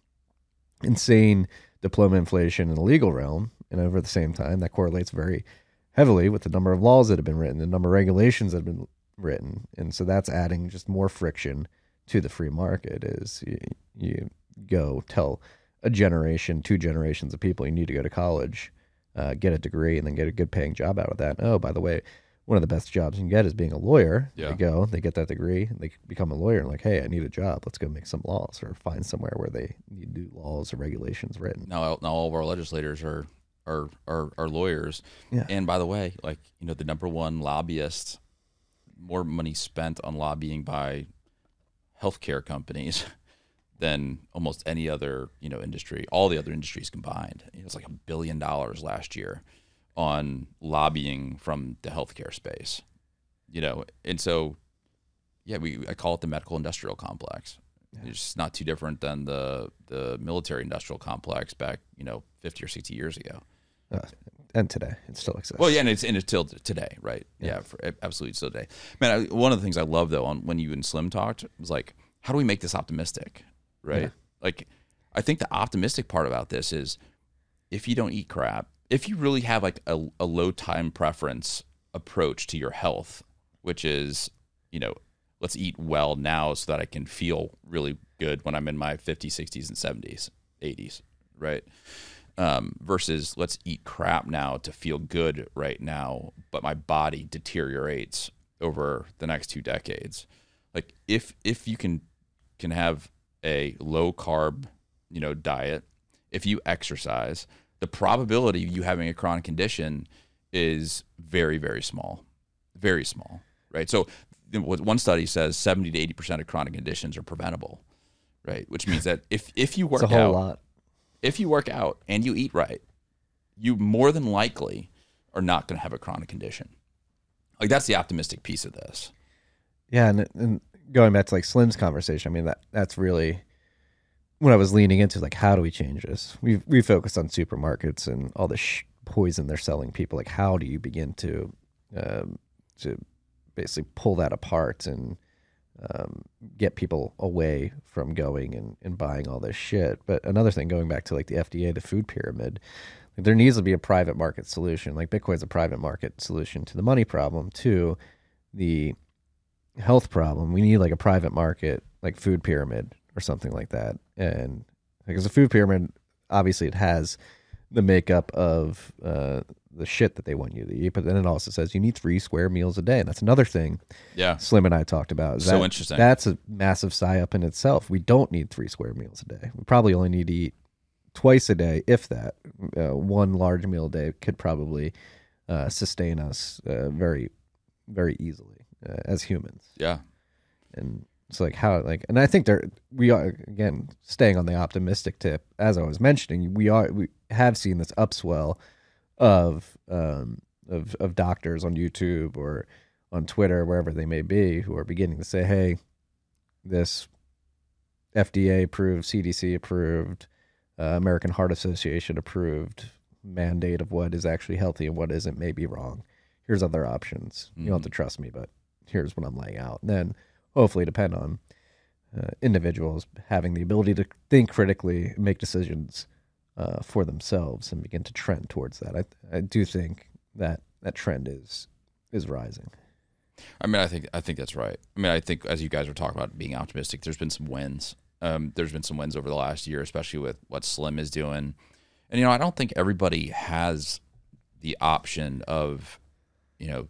insane diploma inflation in the legal realm. And over the same time, that correlates very heavily with the number of laws that have been written, the number of regulations that have been written. And so that's adding just more friction to the free market is you, you go tell a generation, two generations of people you need to go to college, uh, get a degree, and then get a good paying job out of that. Oh, by the way, one of the best jobs you can get is being a lawyer. Yeah. They go, they get that degree, they become a lawyer, and like, hey, I need a job. Let's go make some laws or find somewhere where they need new laws or regulations written. now now all of our legislators are are are, are lawyers. Yeah. And by the way, like you know, the number one lobbyist, more money spent on lobbying by healthcare companies [laughs] than almost any other you know industry. All the other industries combined, it was like a billion dollars last year on lobbying from the healthcare space. You know, and so yeah, we I call it the medical industrial complex. It's not too different than the the military industrial complex back, you know, fifty or sixty years ago. Uh, and today, it still exists. Well, yeah, and it's and it's till today, right? Yeah, for, absolutely still today. Man, I, one of the things I love though on when you and Slim talked was like, how do we make this optimistic, right? Yeah. Like, I think the optimistic part about this is if you don't eat crap, if you really have like a, a low time preference approach to your health, which is, you know, let's eat well now so that I can feel really good when I'm in my 50s, 60s, and 70s, 80s, right? Um, versus let's eat crap now to feel good right now, but my body deteriorates over the next two decades. Like if if you can can have a low carb, you know, diet, if you exercise, the probability of you having a chronic condition is very very small, very small, right? So you know, what one study says 70 to 80 percent of chronic conditions are preventable, right? Which means that if if you work it's a whole out, lot. if you work out and you eat right, you more than likely are not going to have a chronic condition. Like that's the optimistic piece of this. Yeah, and, and going back to like Slim's conversation, I mean that that's really what I was leaning into. Like, how do we change this? We we focused on supermarkets and all the sh- poison they're selling people. Like, how do you begin to um, to basically pull that apart and um, get people away from going and, and buying all this shit? But another thing, going back to like the FDA, the food pyramid, there needs to be a private market solution. Like Bitcoin's a private market solution to the money problem, to the health problem. We need like a private market, like food pyramid or something like that. And because the food pyramid, obviously, it has the makeup of uh, the shit that they want you to eat, but then it also says you need three square meals a day, and that's another thing Yeah. Slim and I talked about. So that- interesting. That's a massive psyop in itself. We don't need three square meals a day. We probably only need to eat twice a day, if that. Uh, one large meal a day could probably uh, sustain us uh, very, very easily uh, as humans. Yeah. And it's like how like, and I think there we are again staying on the optimistic tip. As I was mentioning, we are we have seen this upswell of um of of doctors on YouTube or on Twitter, wherever they may be, who are beginning to say, "Hey, this FDA approved, CDC approved, uh, American Heart Association approved mandate of what is actually healthy and what isn't may be wrong. Here's other options. You don't have to trust me, but here's what I'm laying out." And then hopefully depend on uh, individuals having the ability to think critically, make decisions uh, for themselves, and begin to trend towards that. I I do think that that trend is is rising. I mean, I think I think that's right. I mean, I think as you guys were talking about being optimistic, there's been some wins. Um, there's been some wins over the last year, especially with what Slim is doing. And you know, I don't think everybody has the option of, you know,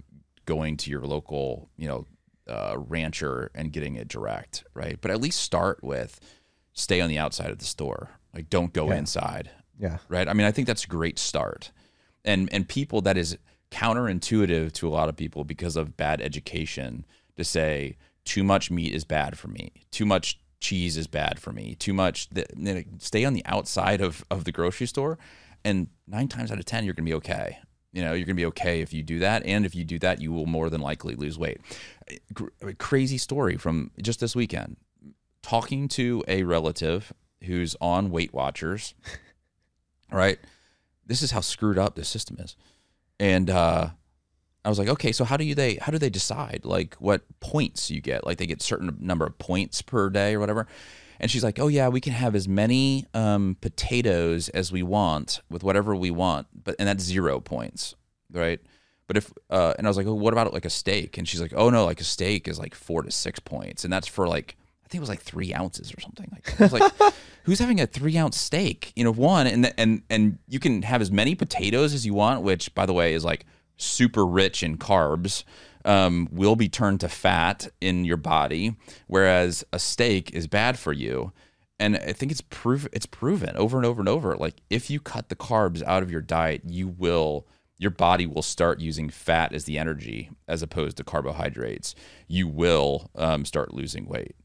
going to your local, you know, uh, rancher and getting it direct, right? But at least start with stay on the outside of the store. Like, don't go Yeah. inside Yeah, right? I mean, I think that's a great start. And and people that is counterintuitive to a lot of people because of bad education to say too much meat is bad for me, too much cheese is bad for me, too much. Th- stay on the outside of of the grocery store, and nine times out of ten you're gonna be okay. You know, you're gonna be okay if you do that, and if you do that, you will more than likely lose weight. Cr- crazy story from just this weekend talking to a relative who's on Weight Watchers, [laughs] right? This is how screwed up the system is. And uh, I was like, okay, so how do you they how do they decide like what points you get? Like they get certain number of points per day or whatever. And she's like, oh yeah, we can have as many um, potatoes as we want with whatever we want, but and that's zero points, right? But if uh, and I was like, oh, what about like a steak? And she's like, oh no, like a steak is like four to six points, and that's for like I think it was like three ounces or something. Like, I was like, [laughs] who's having a three ounce steak? You know, one and and and you can have as many potatoes as you want, which by the way is like super rich in carbs. Um, will be turned to fat in your body, whereas a steak is bad for you. And I think it's proof it's proven over and over and over. Like if you cut the carbs out of your diet, you will your body will start using fat as the energy as opposed to carbohydrates. You will um, start losing weight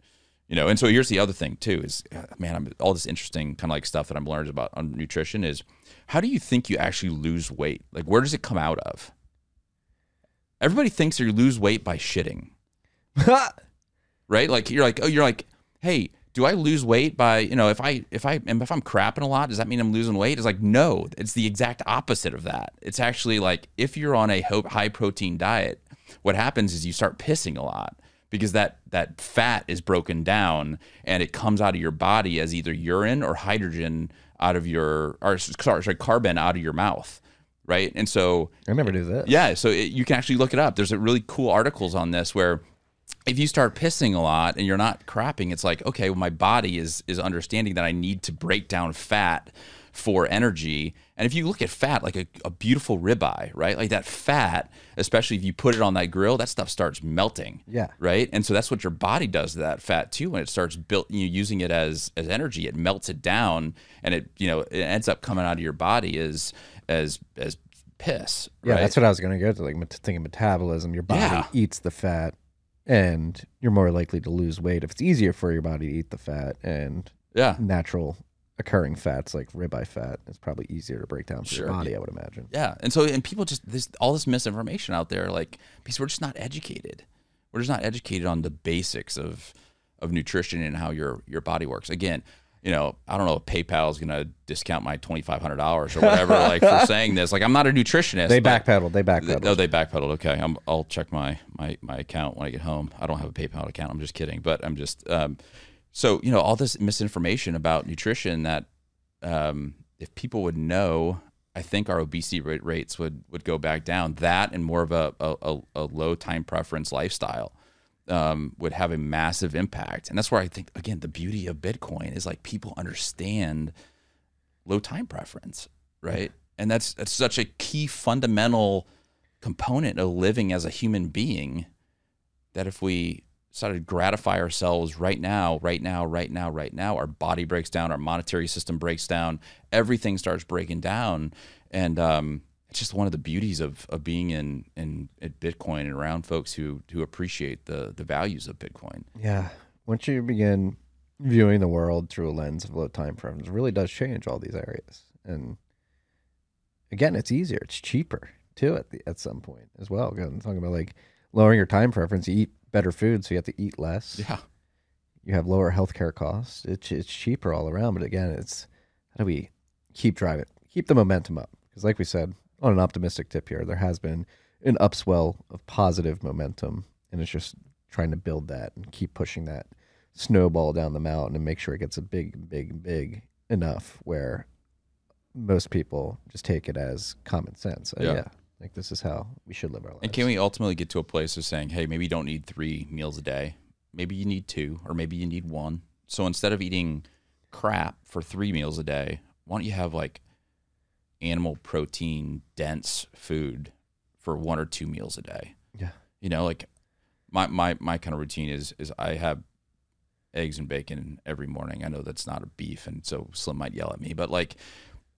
you know and so here's the other thing too is uh, man I'm, all this interesting kind of like stuff that i'm learning about on nutrition is how do you think you actually lose weight like where does it come out of everybody thinks you lose weight by shitting. [laughs] Right? Like you're like oh you're like hey do i lose weight by you know if i if i if i'm crapping a lot does that mean i'm losing weight? It's like no it's the exact opposite of that. It's actually like if you're on a high protein diet what happens is you start pissing a lot because that that fat is broken down and it comes out of your body as either urine or hydrogen out of your or sorry, sorry carbon out of your mouth right? And so I remember do this. yeah so it, you can actually look it up. There's a really cool articles on this where if you start pissing a lot and you're not crapping it's like okay well, my body is is understanding that i need to break down fat for energy. And if you look at fat like a, a beautiful ribeye right? Like that fat especially if you put it on that grill that stuff starts melting Yeah. right? And so that's what your body does to that fat too. When it starts built you know, using it as as energy it melts it down and it you know it ends up coming out of your body as as as piss Yeah, right? that's what I was going to go to. Like thinking metabolism, your body Yeah. eats the fat, and you're more likely to lose weight if it's easier for your body to eat the fat. And yeah natural occurring fats like ribeye fat is probably easier to break down for Sure. your body. I would imagine. Yeah, and so and people just this all this misinformation out there, like because we're just not educated. We're just not educated on the basics of of nutrition and how your your body works. Again, you know, I don't know if PayPal is going to discount my twenty five hundred dollars or whatever, like for [laughs] saying this. Like I'm not a nutritionist. They backpedaled. They backpedaled. Oh, they backpedaled. Okay, I'm, I'll check my, my my account when I get home. I don't have a PayPal account. I'm just kidding, but I'm just um, so you know all this misinformation about nutrition that um, if people would know, I think our obesity rate rates would would go back down. That and more of a, a, a low time preference lifestyle um, would have a massive impact. And that's where I think again the beauty of Bitcoin is like people understand low time preference, right? And that's that's such a key fundamental component of living as a human being that if we started gratify ourselves right now, right now, right now, right now, our body breaks down, our monetary system breaks down, everything starts breaking down. And um, it's just one of the beauties of, of being in, in at Bitcoin and around folks who who appreciate the the values of Bitcoin. Yeah. Once you begin viewing the world through a lens of low time preference, it really does change all these areas. And again, it's easier. It's cheaper too at the, at some point as well. I'm talking about like lowering your time preference. You eat better food, so you have to eat less. Yeah. You have lower healthcare costs. It's it's cheaper all around. But again, it's how do we keep driving, keep the momentum up? Because like we said, on an optimistic tip here, there has been an upswell of positive momentum, and it's just trying to build that and keep pushing that snowball down the mountain and make sure it gets a big, big, big enough where most people just take it as common sense. Uh, Yeah. yeah. Like this is how we should live our lives. And can we ultimately get to a place of saying, hey, maybe you don't need three meals a day. Maybe you need two, or maybe you need one. So instead of eating crap for three meals a day, why don't you have like animal protein dense food for one or two meals a day? Yeah. You know, like my my my kind of routine is is I have eggs and bacon every morning. I know that's not a beef, and so Slim might yell at me, but like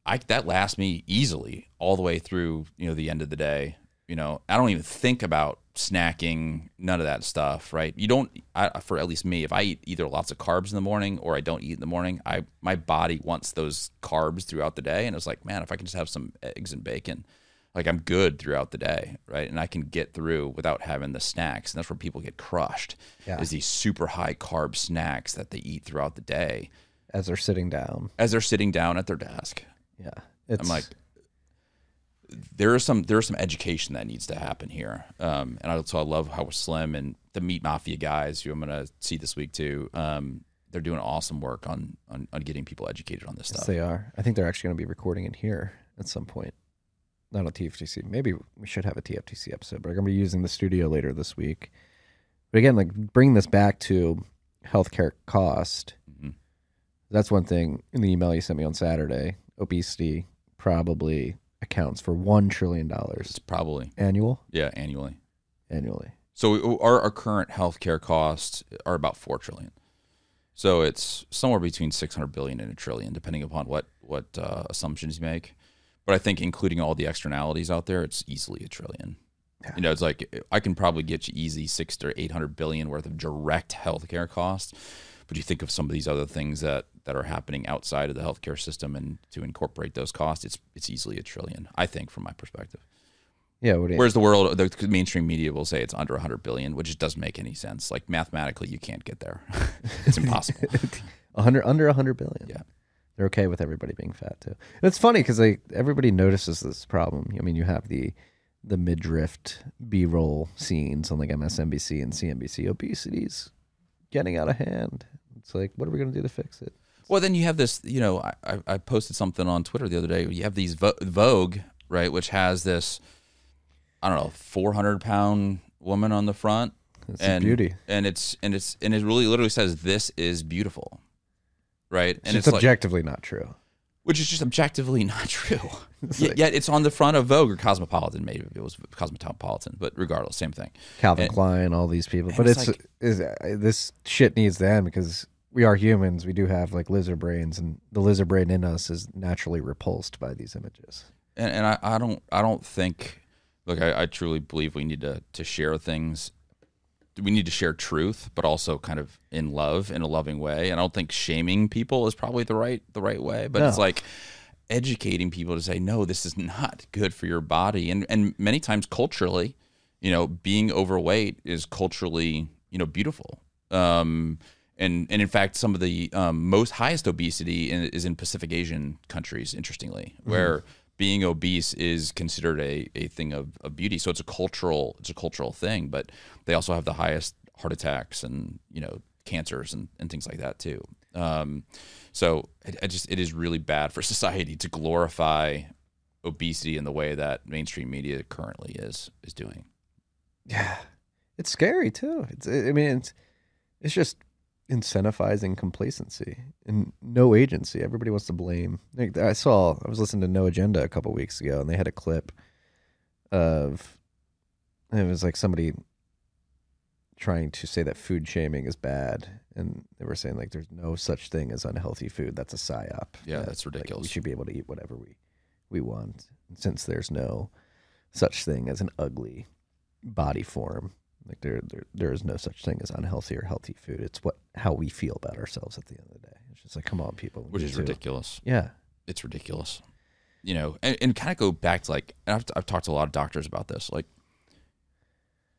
I that lasts me easily all the way through, you know, the end of the day. You know, I don't even think about snacking, none of that stuff, right? You don't I, for at least me, if I eat either lots of carbs in the morning or I don't eat in the morning, I my body wants those carbs throughout the day and it's like, man, if I can just have some eggs and bacon, Like I'm good throughout the day, right? And I can get through without having the snacks. And that's where people get crushed. Yeah. Is these super high carb snacks that they eat throughout the day As they're sitting down. as they're sitting down at their desk. Yeah. It's I'm like, there is some there is some education that needs to happen here. Um, and I also I love how Slim and the Meat Mafia guys, who I'm gonna see this week too. Um, they're doing awesome work on, on on getting people educated on this yes, stuff. they are. I think they're actually going to be recording in here at some point. Not on TFTC. Maybe we should have a TFTC episode, but I'm going to be using the studio later this week. But again, like bringing this back to healthcare cost. Mhm. That's one thing in the email you sent me on Saturday. Obesity probably accounts for one trillion dollars It's probably annual yeah annually. annually. So our, our current healthcare costs are about four trillion. So it's somewhere between six hundred billion and a trillion, depending upon what what uh, assumptions you make. But I think including all the externalities out there, it's easily a trillion. You know, it's like I can probably get you easy six to eight hundred billion worth of direct healthcare costs. But you think of some of these other things that that are happening outside of the healthcare system, and to incorporate those costs, it's it's easily a trillion. I think, from my perspective. Yeah. What do you, Whereas the world, the mainstream media will say it's under 100 billion, which just doesn't make any sense. Like mathematically, you can't get there. [laughs] it's impossible. [laughs] a hundred under a hundred billion. Yeah. they're okay with everybody being fat too. And it's funny because like everybody notices this problem. I mean, you have the the midriff B-roll scenes on like MSNBC and CNBC. Obesity's getting out of hand. It's like, what are we going to do to fix it? Well, then you have this. You know, I, I- posted something on Twitter the other day. You have these Vogue, right, which has this, I don't know, 400 pound woman on the front. It's and beauty. and it's and it's and it really literally says this is beautiful, right? And it's, like, objectively not true. which is just objectively [laughs] not true. [laughs] It's Yet, like- yet it's on the front of Vogue or Cosmopolitan. Maybe it was Cosmopolitan, but regardless, same thing. Calvin And- Klein, all these people. But it's it's, is uh, this shit needs to end because we are humans. We do have like lizard brains, and the lizard brain in us is naturally repulsed by these images. and, and I, I don't I don't think look I, I truly believe we need to to share things we need to share truth but also kind of in love in a loving way and I don't think shaming people is probably the right the right way but it's like educating people to say no this is not good for your body and and many times culturally you know being overweight is culturally you know beautiful um and and in fact some of the um, most highest obesity in, is in Pacific Asian countries interestingly where being obese is considered a, a thing of, of beauty. So it's a cultural it's a cultural thing but they also have the highest heart attacks and you know cancers and, and things like that too. Um, so it, it just it is really bad for [laughs] society to glorify obesity in the way that mainstream media currently is is doing. Yeah, it's scary too. It's I mean it's it's just incentivizing complacency and no agency. Everybody wants to blame. Like, I saw I was listening to No Agenda a couple weeks ago, and they had a clip of it was like somebody trying to say that food shaming is bad, and they were saying like there's no such thing as unhealthy food. That's a psyop. Yeah, That, that's like, we should be able to eat whatever we we want, and since there's no such thing as an ugly body form. Like there, there, there is no such thing as unhealthy or healthy food. It's what how we feel about ourselves at the end of the day. It's just like, come on, people. which is ridiculous Yeah, it's ridiculous. You know, and, and kind of go back to like, and I've, I've talked to a lot of doctors about this. Like,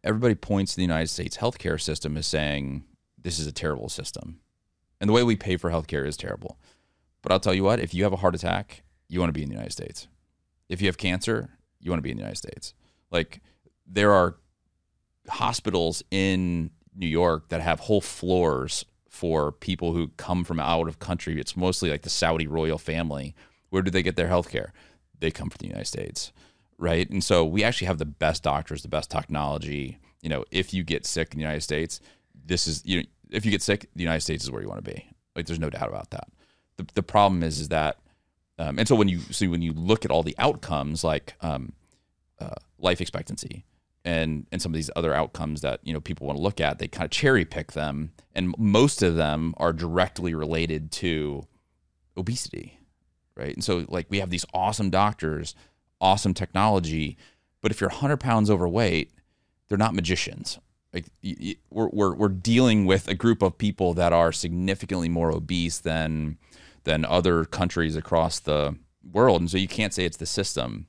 everybody points to the United States healthcare system as saying this is a terrible system, and the way we pay for healthcare is terrible. But I'll tell you what: if you have a heart attack, you want to be in the United States. If you have cancer, you want to be in the United States. Like, there are hospitals in New York that have whole floors for people who come from out of country. It's mostly like the Saudi royal family. Where do they get their health care? They come from the United States, right? And so we actually have the best doctors, the best technology. You know, if you get sick in the United States, this is you know, if you get sick, the United States is where you want to be. Like, there's no doubt about that. The the problem is is that, um, and so when you so when you look at all the outcomes, like um, uh, life expectancy and and some of these other outcomes that you know people want to look at they kind of cherry pick them and most of them are directly related to obesity right? And so like we have these awesome doctors awesome technology but if you're 100 pounds overweight they're not magicians. Like we're, we're, we're dealing with a group of people that are significantly more obese than than other countries across the world and so you can't say it's the system.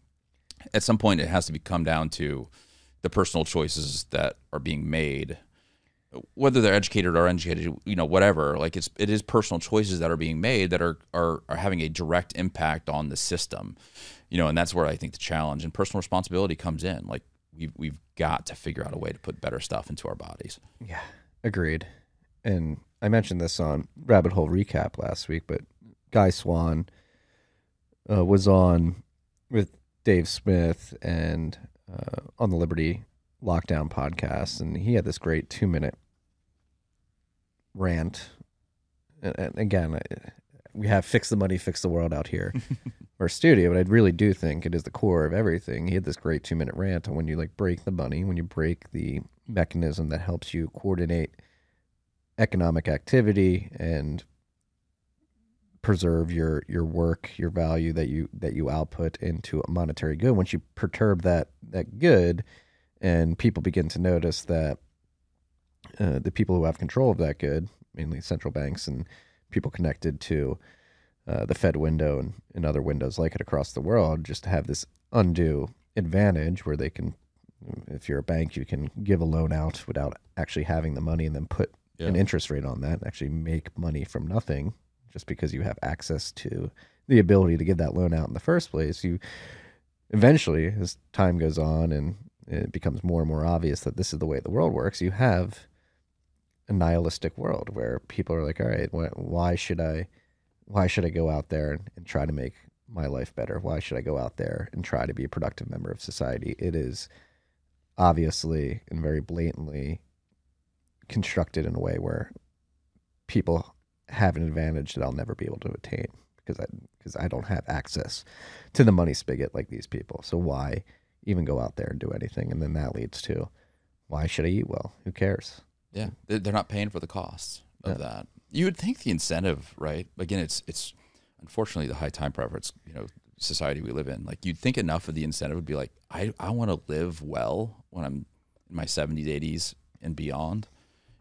At some point it has to be come down to the personal choices that are being made whether they're educated or uneducated you know whatever like it's it is personal choices that are being made that are are, are having a direct impact on the system you know and that's where i think the challenge and personal responsibility comes in like we've, we've got to figure out a way to put better stuff into our bodies Yeah, agreed. And I mentioned this on Rabbit Hole Recap last week, but Guy Swan uh, was on with Dave Smith and uh, on the Liberty Lockdown podcast, and he had this great two minute rant. And, and again, we have fix the money, fix the world out here, [laughs] our studio, but I really do think it is the core of everything. He had this great two minute rant on when you like break the money, when you break the mechanism that helps you coordinate economic activity and preserve your your work, your value that you that you output into a monetary good. Once you perturb that that good, and people begin to notice that uh, the people who have control of that good, mainly central banks and people connected to uh, the Fed window and, and other windows like it across the world, just have this undue advantage where they can, if you're a bank, you can give a loan out without actually having the money and then put an interest rate on that and actually make money from nothing just because you have access to the ability to give that loan out in the first place. You eventually, as time goes on and it becomes more and more obvious that this is the way the world works, you have a nihilistic world where people are like, all right, wh- why should I, why should I go out there and, and try to make my life better? Why should I go out there and try to be a productive member of society? It is obviously and very blatantly constructed in a way where people have an advantage that I'll never be able to attain because I because I don't have access to the money spigot like these people. So why even go out there and do anything? And then that leads to why should I eat well? Who cares? Yeah, They- they're not paying for the costs of Yeah. that. You would think the incentive, right? Again, it's it's unfortunately the high time preference, you know, society we live in. Like you'd think enough of the incentive would be like, I I want to live well when I'm in my 70s, 80s, and beyond.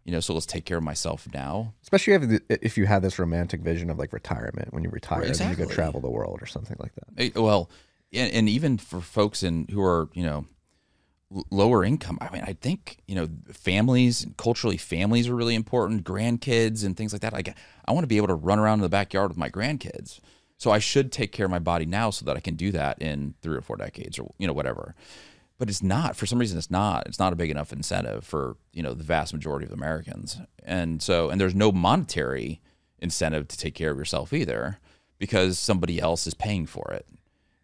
You know, so let's take care of myself now. Especially if if you have this romantic vision of like retirement when you retire and you go travel the world or something like that. Well, and, and even for folks in who are you know lower income, I mean, I think you know families culturally families are really important. Grandkids and things like that. Like I want to be able to run around in the backyard with my grandkids. So I should take care of my body now so that I can do that in three or four decades or you know whatever. But it's not for some reason. It's not. It's not a big enough incentive for you know the vast majority of Americans. And so and there's no monetary incentive to take care of yourself either because somebody else is paying for it.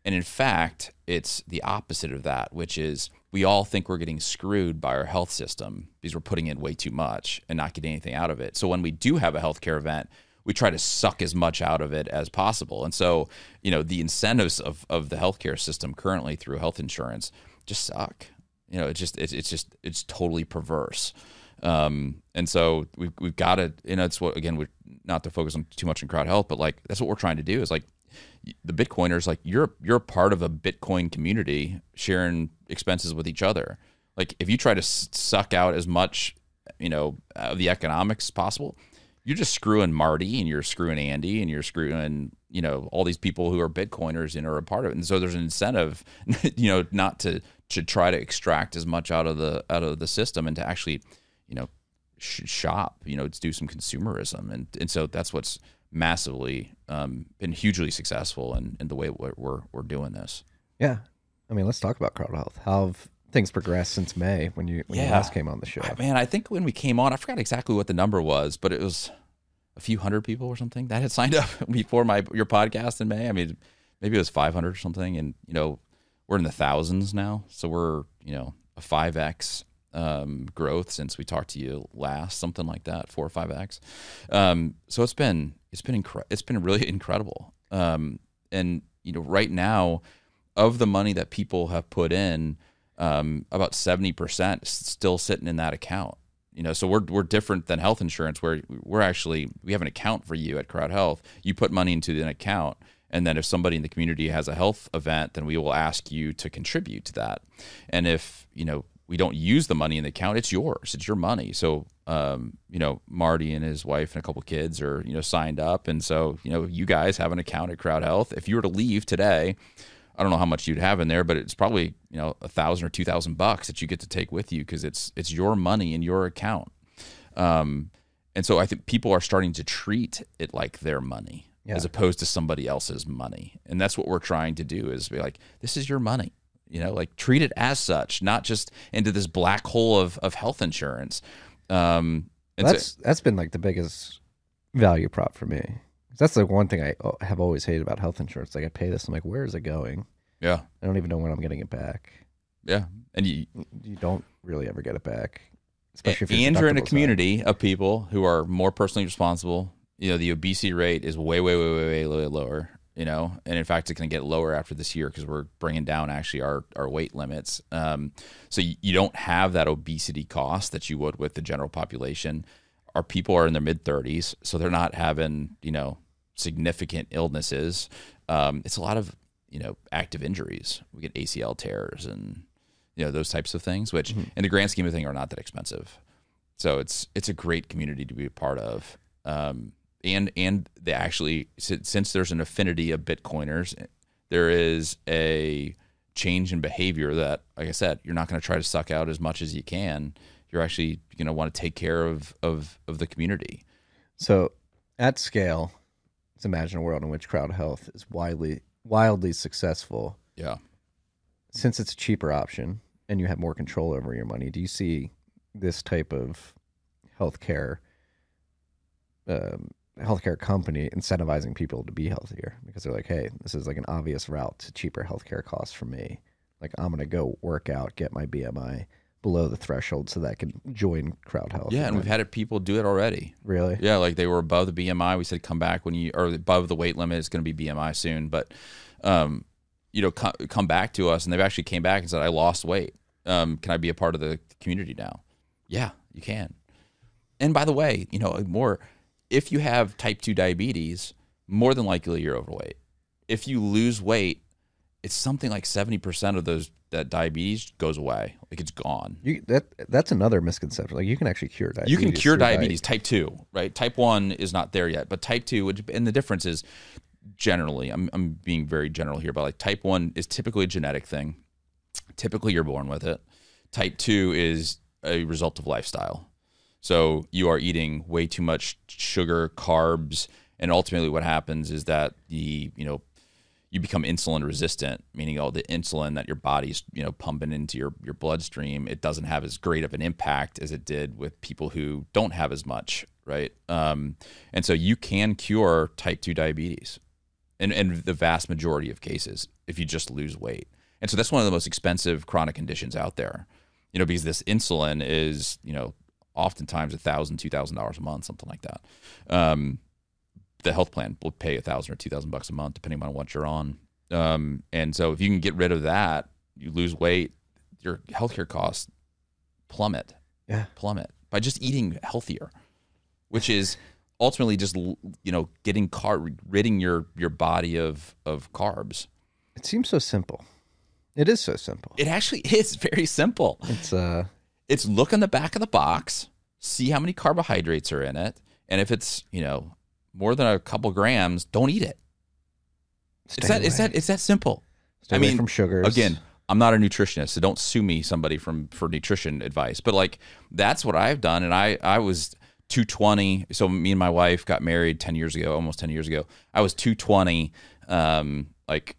And in fact, it's the opposite of that, which is we all think we're getting screwed by our health system because we're putting in way too much and not getting anything out of it. So when we do have a healthcare event, we try to suck as much out of it as possible. And so, you know, the incentives of, of the healthcare system currently through health insurance just suck. You know, it's just it's, it's just it's totally perverse. Um, and so we've we've got to, know, it's what again, we not to focus on too much on crowd health, but like that's what we're trying to do is like the Bitcoiners, like you're you're part of a Bitcoin community sharing expenses with each other. Like if you try to suck out as much, you know, of the economics possible, you're just screwing Marty and you're screwing Andy and you're screwing, you know, all these people who are Bitcoiners and are a part of it. And so there's an incentive, [laughs] you know, not to to try to extract as much out of the out of the system and to actually, you know, sh- shop, you know, to do some consumerism. And and so that's what's massively um, been hugely successful in, in the way we're, we're we're doing this. Yeah. I mean, let's talk about crowd health. How have things progressed since May when you when you last came on the show? Man, I think when we came on, I forgot exactly what the number was, but it was a few hundred people or something that had signed up [laughs] before my your podcast in May. I mean, maybe it was 500 or something, and you know, we're in the thousands now, so we're you know a five x um, growth since we talked to you last, something like that, four or five x. Um, so it's been it's been incre- it's been really [laughs] incredible. Um, and you know, right now, of the money that people have put in, um, about seventy percent is still sitting in that account. You know, so we're we're different than health insurance, where we're actually we have an account for you at Crowd Health. You put money into an account, and then if somebody in the community has a health event, then we will ask you to contribute to that. And if you know we don't use the money in the account, it's yours. It's your money. So um, you know, Marty and his wife and a couple kids are you know signed up, and so you know you guys have an account at Crowd Health. If you were to leave today I don't know how much you'd have in there, but it's probably you know a thousand or two thousand bucks that you get to take with you because it's it's your money in your account. Um, and so I think people are starting to treat it like their money Yeah. as opposed to somebody else's money, and that's what we're trying to do is be like, this is your money. You know, like treat it as such, not just into this black hole of of health insurance. Um, and so- That's that's been like the biggest value prop for me. That's like one thing I uh, have always hated about health insurance. Like I pay this, I'm like, where is it going? yeah, I don't even know when I'm getting it back. yeah, and you You don't really ever get it back, especially if and you're in a community of people who are more personally responsible. You know, the obesity rate is way, way, way, way, way, way lower. You know, and in fact, it's going to get lower after this year because we're bringing down actually our our weight limits. Um, so you, you don't have that obesity cost that you would with the general population. Our people are in their mid 30s, so they're not having you know significant illnesses. Um, it's a lot of you know active injuries. We get ACL tears and you know those types of things, which in the grand scheme of things are not that expensive. So it's it's a great community to be a part of. Um, and and they actually since, there's an affinity of Bitcoiners, there is a change in behavior that, like I said, you're not going to try to suck out as much as you can. You're actually going to want to take care of of of the community. So, at scale, let's imagine a world in which crowd health is widely wildly successful. Yeah. Since it's a cheaper option and you have more control over your money, do you see this type of healthcare um, healthcare company incentivizing people to be healthier because they're like, hey, this is like an obvious route to cheaper healthcare costs for me. Like I'm gonna go work out, get my BMI below the threshold so that I can join crowd health. Yeah, and we've had it, people do it already. really Yeah, like they were above the BMI. We said come back when you or above the weight limit. It's going to be BMI soon, but um, you know, come, come back to us, and they've actually came back and said, "I lost weight. Um, can I be a part of the community now?" Yeah, you can. And by the way, you know, more if you have type two diabetes, more than likely you're overweight. If you lose weight, it's something like seventy percent of those that diabetes goes away, like it's gone. You, that that's another misconception. Like you can actually cure diabetes. You can cure through diet. diabetes type 2, right? Type 1 is not there yet, but type 2 which, and the difference is generally I'm I'm being very general here, but like type 1 is typically a genetic thing. Typically you're born with it. Type 2 is a result of lifestyle. So you are eating way too much sugar, carbs, and ultimately what happens is that the, you know, you become insulin resistant, meaning all the insulin that your body's you know pumping into your your bloodstream, it doesn't have as great of an impact as it did with people who don't have as much, right? Um, and so you can cure type two diabetes, in in the vast majority of cases if you just lose weight. And so that's one of the most expensive chronic conditions out there, you know, because this insulin is you know oftentimes a thousand, two thousand dollars a month, something like that. Um, the health plan will pay a thousand or two thousand bucks a month, depending on what you're on. Um, and so if you can get rid of that, you lose weight, your healthcare costs plummet. Yeah. plummet by just eating healthier, which is ultimately just you know getting car ridding your your body of of carbs. It seems so simple. It is so simple. It actually [laughs] is very simple. It's uh It's look in the back of the box, see how many carbohydrates are in it, and if it's you know more than a couple grams, don't eat it. stay It's that it's that it's that simple. Stay away from sugars. Again, I'm not a nutritionist, so don't sue me, somebody from for nutrition advice. But like that's what I've done, and I I was 220. So me and my wife got married 10 years ago, almost 10 years ago. I was 220. Um, like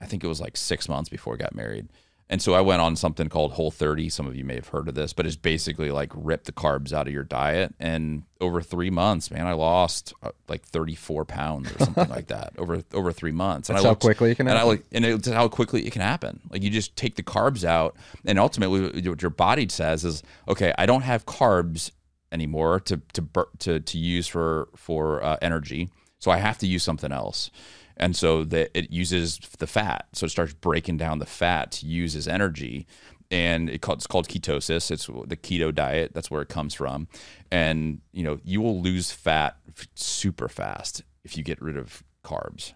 I think it was like six months before I got married. And so I went on something called Whole 30. Some of you may have heard of this, but it's basically like rip the carbs out of your diet. And over three months, man, I lost uh, like 34 pounds or something like that [laughs] over over three months. And That's I how looked- quickly it can and I happen. and it's how quickly it can happen. Like you just take the carbs out, and ultimately, what your body says is, okay, I don't have carbs anymore to to to to use for for uh, energy, so I have to use something else. And so that it uses the fat, so it starts breaking down the fat to use as energy, and it called, it's called ketosis. It's the keto diet. That's where it comes from, and you know you will lose fat super fast if you get rid of carbs.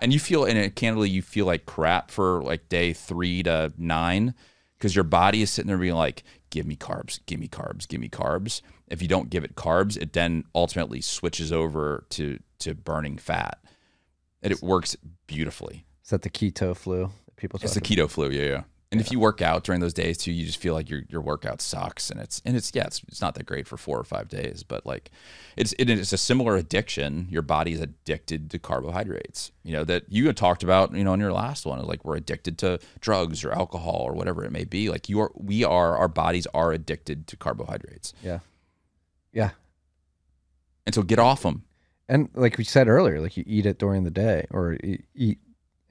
And you feel and it, candidly you feel like crap for like day three to nine because your body is sitting there being like give me carbs give me carbs give me carbs. If you don't give it carbs it then ultimately switches over to to burning fat and it works beautifully Is that the keto flu that people It's the about? keto flu, yeah, yeah. And if you work out during those days too, you just feel like your your workout sucks, and it's and it's yeah, it's, it's not that great for four or five days, but like it's it is a similar addiction. Your body is addicted to carbohydrates. You know that you had talked about, you know, in your last one, like we're addicted to drugs or alcohol or whatever it may be. Like you are, we are, our bodies are addicted to carbohydrates, Yeah. Yeah. and so get off them. And like we said earlier, like you eat it during the day or eat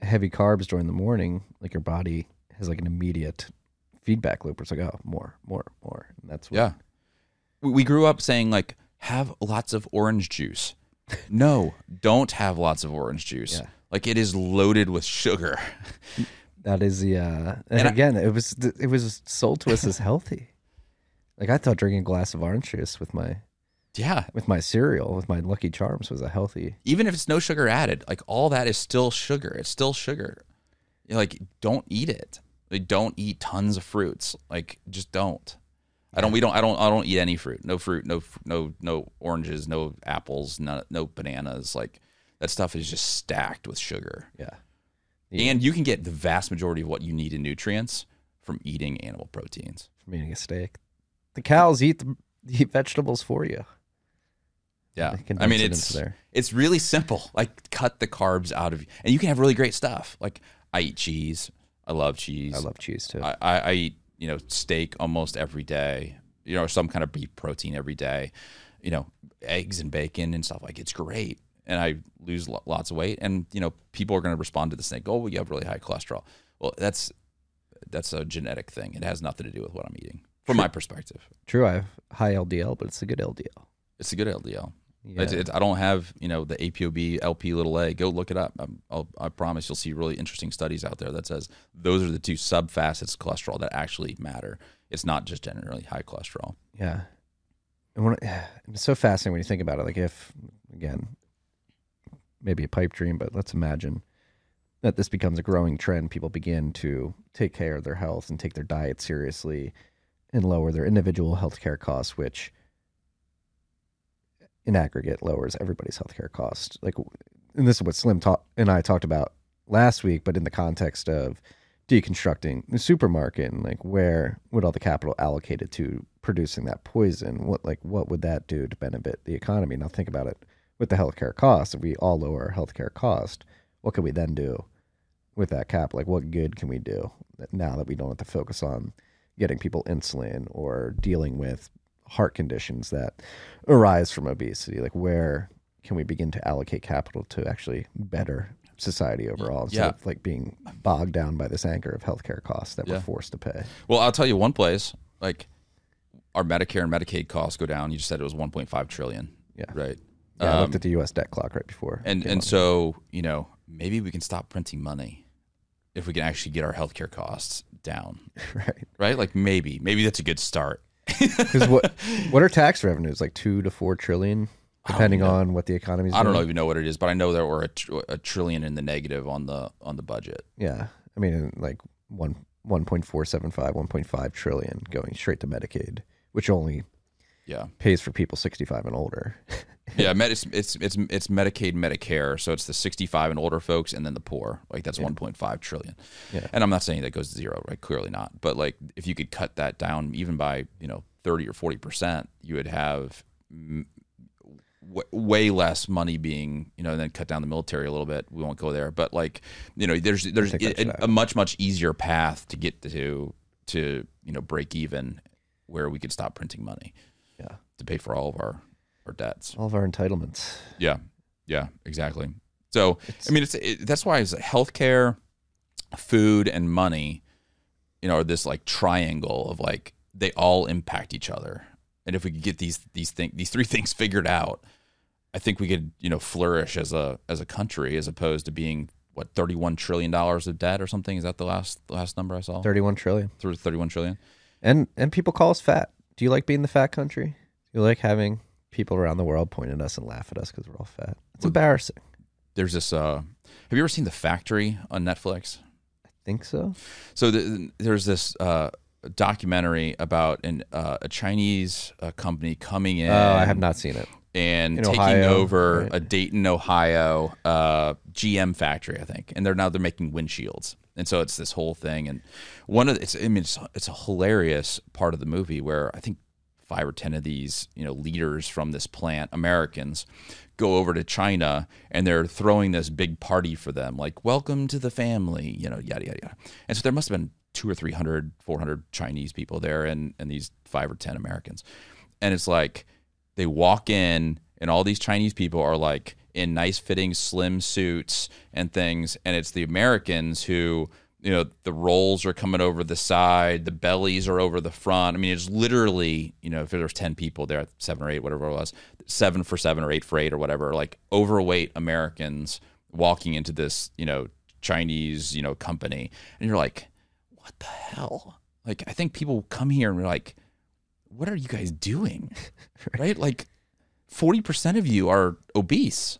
heavy carbs during the morning, like your body has like an immediate feedback loop. It's like, oh, more, more, more. And that's what, Yeah. We, grew up saying like have lots of orange juice. No, [laughs] don't have lots of orange juice. Yeah. Like it is loaded with sugar. that is the. uh And, And I- again, it was it was sold to us as healthy. Like I thought drinking a glass of orange juice with my Yeah. with my cereal with my Lucky Charms was a healthy. Even if it's no sugar added, like all that is still sugar. It's still sugar. You're like don't eat it. Like don't eat tons of fruits. Like just don't. I don't. We don't. I don't. I don't eat any fruit. No fruit. No. No. No oranges. No apples. No. No bananas. Like that stuff is just stacked with sugar. Yeah. And you can get the vast majority of what you need in nutrients from eating animal proteins. From eating a steak, the cows eat the eat vegetables for you. Yeah. I mean, it's there. it's really simple. Like cut the carbs out of, you, and you can have really great stuff. Like I eat cheese. I love cheese. I love cheese too. I, I, I eat you know steak almost every day. You know, some kind of beef protein every day. You know, eggs and bacon and stuff like it's great. And I lose lo- lots of weight. And you know, people are going to respond to this thing. Oh, well, you have really high cholesterol. Well, that's that's a genetic thing. It has nothing to do with what I'm eating, from my perspective. True, I have high LDL, but it's a good LDL. It's a good LDL. Yeah. It's, it's, I don't have you know the APOB LP little a. Go look it up. I'm, I'll, I promise you'll see really interesting studies out there that says those are the two sub facets of cholesterol that actually matter. It's not just generally high cholesterol. Yeah. And when, [sighs] it's so fascinating when you think about it. Like, if, again, maybe a pipe dream, but let's imagine that this becomes a growing trend. People begin to take care of their health and take their diet seriously and lower their individual healthcare costs, which in aggregate lowers everybody's healthcare costs. Like, and this is what Slim ta- and I talked about last week, but in the context of deconstructing the supermarket and like where would all the capital allocated to producing that poison what like what would that do to benefit the economy? Now think about it. With the healthcare costs if we all lower our healthcare cost what can we then do with that cap? Like what good can we do now that we don't have to focus on getting people insulin or dealing with heart conditions that arise from obesity like where can we begin to allocate capital to actually better society overall instead Yeah. of like being bogged down by this anchor of healthcare costs that Yeah. we're forced to pay Well, I'll tell you one place like our Medicare and Medicaid costs go down. You just said it was 1.5 trillion. Yeah. Right. yeah, I Um, looked at the U.S. debt clock right before. And and so you know maybe we can stop printing money if we can actually get our healthcare costs down. [laughs] right, Right. Like maybe maybe that's a good start. Because what what are tax revenues like two to four trillion, depending on what the economy is. I don't doing? even know what it is, but I know there were a, tr- a trillion in the negative on the on the budget. Yeah, I mean uh, like one one point four seven five, one point five trillion going straight to Medicaid, which only Yeah, pays for people sixty five and older. [laughs] yeah. Med- it's, it's it's it's Medicaid, Medicare, so it's the 65 and older folks, and then the poor. Like that's 1.5 trillion. Yeah. And I'm not saying that goes to zero, right? Clearly not. But like if you could cut that down even by you know 30 or 40 percent, you would have mm, w- way less money being you know, and then cut down the military a little bit. We won't go there, but like you know, there's there's a, a much much easier path to get to to you know break even, where we could stop printing money yeah, to pay for all of our our debts. all of our entitlements. Yeah, yeah, exactly. So I mean, it's it, that's why it's healthcare, food, and money. You know, are this like triangle of like they all impact each other, and if we could get these these thing these three [laughs] things figured out, I think we could you know flourish as a as a country as opposed to being what thirty one trillion dollars of debt or something. Is that the last the last number I saw? Thirty one trillion, Through thirty one trillion. and and people call us fat. Do you like being the fat country? Do you like having people around the world point at us and laugh at us because we're all fat? It's embarrassing. There's this. uh Have you ever seen The Factory on Netflix? I think so? So the, there's this uh, documentary about an uh, a Chinese uh, company coming in. Oh, I have not seen it. and In taking Ohio, over right. a Dayton, Ohio uh, GM factory, I think, and they're now they're making windshields, and so it's this whole thing. And one of the, it's I mean it's, it's a hilarious part of the movie where I think five or ten of these you know leaders from this plant, Americans, go over to China and they're throwing this big party for them, like welcome to the family, you know, yada yada yada. And so there must have been two or three hundred, four hundred Chinese people there, and and these five or ten Americans, and it's like they walk in and all these Chinese people are like in nice fitting slim suits and things and it's the Americans who you know the rolls are coming over the side the bellies are over the front I mean it's literally you know if there's 10 people there 7 or 8 whatever it was 7 for 7 or 8 for 8 or whatever like overweight Americans walking into this you know Chinese you know company and you're like what the hell like I think people come here and we're like what are you guys doing? [laughs] right? Like 40% of you are obese.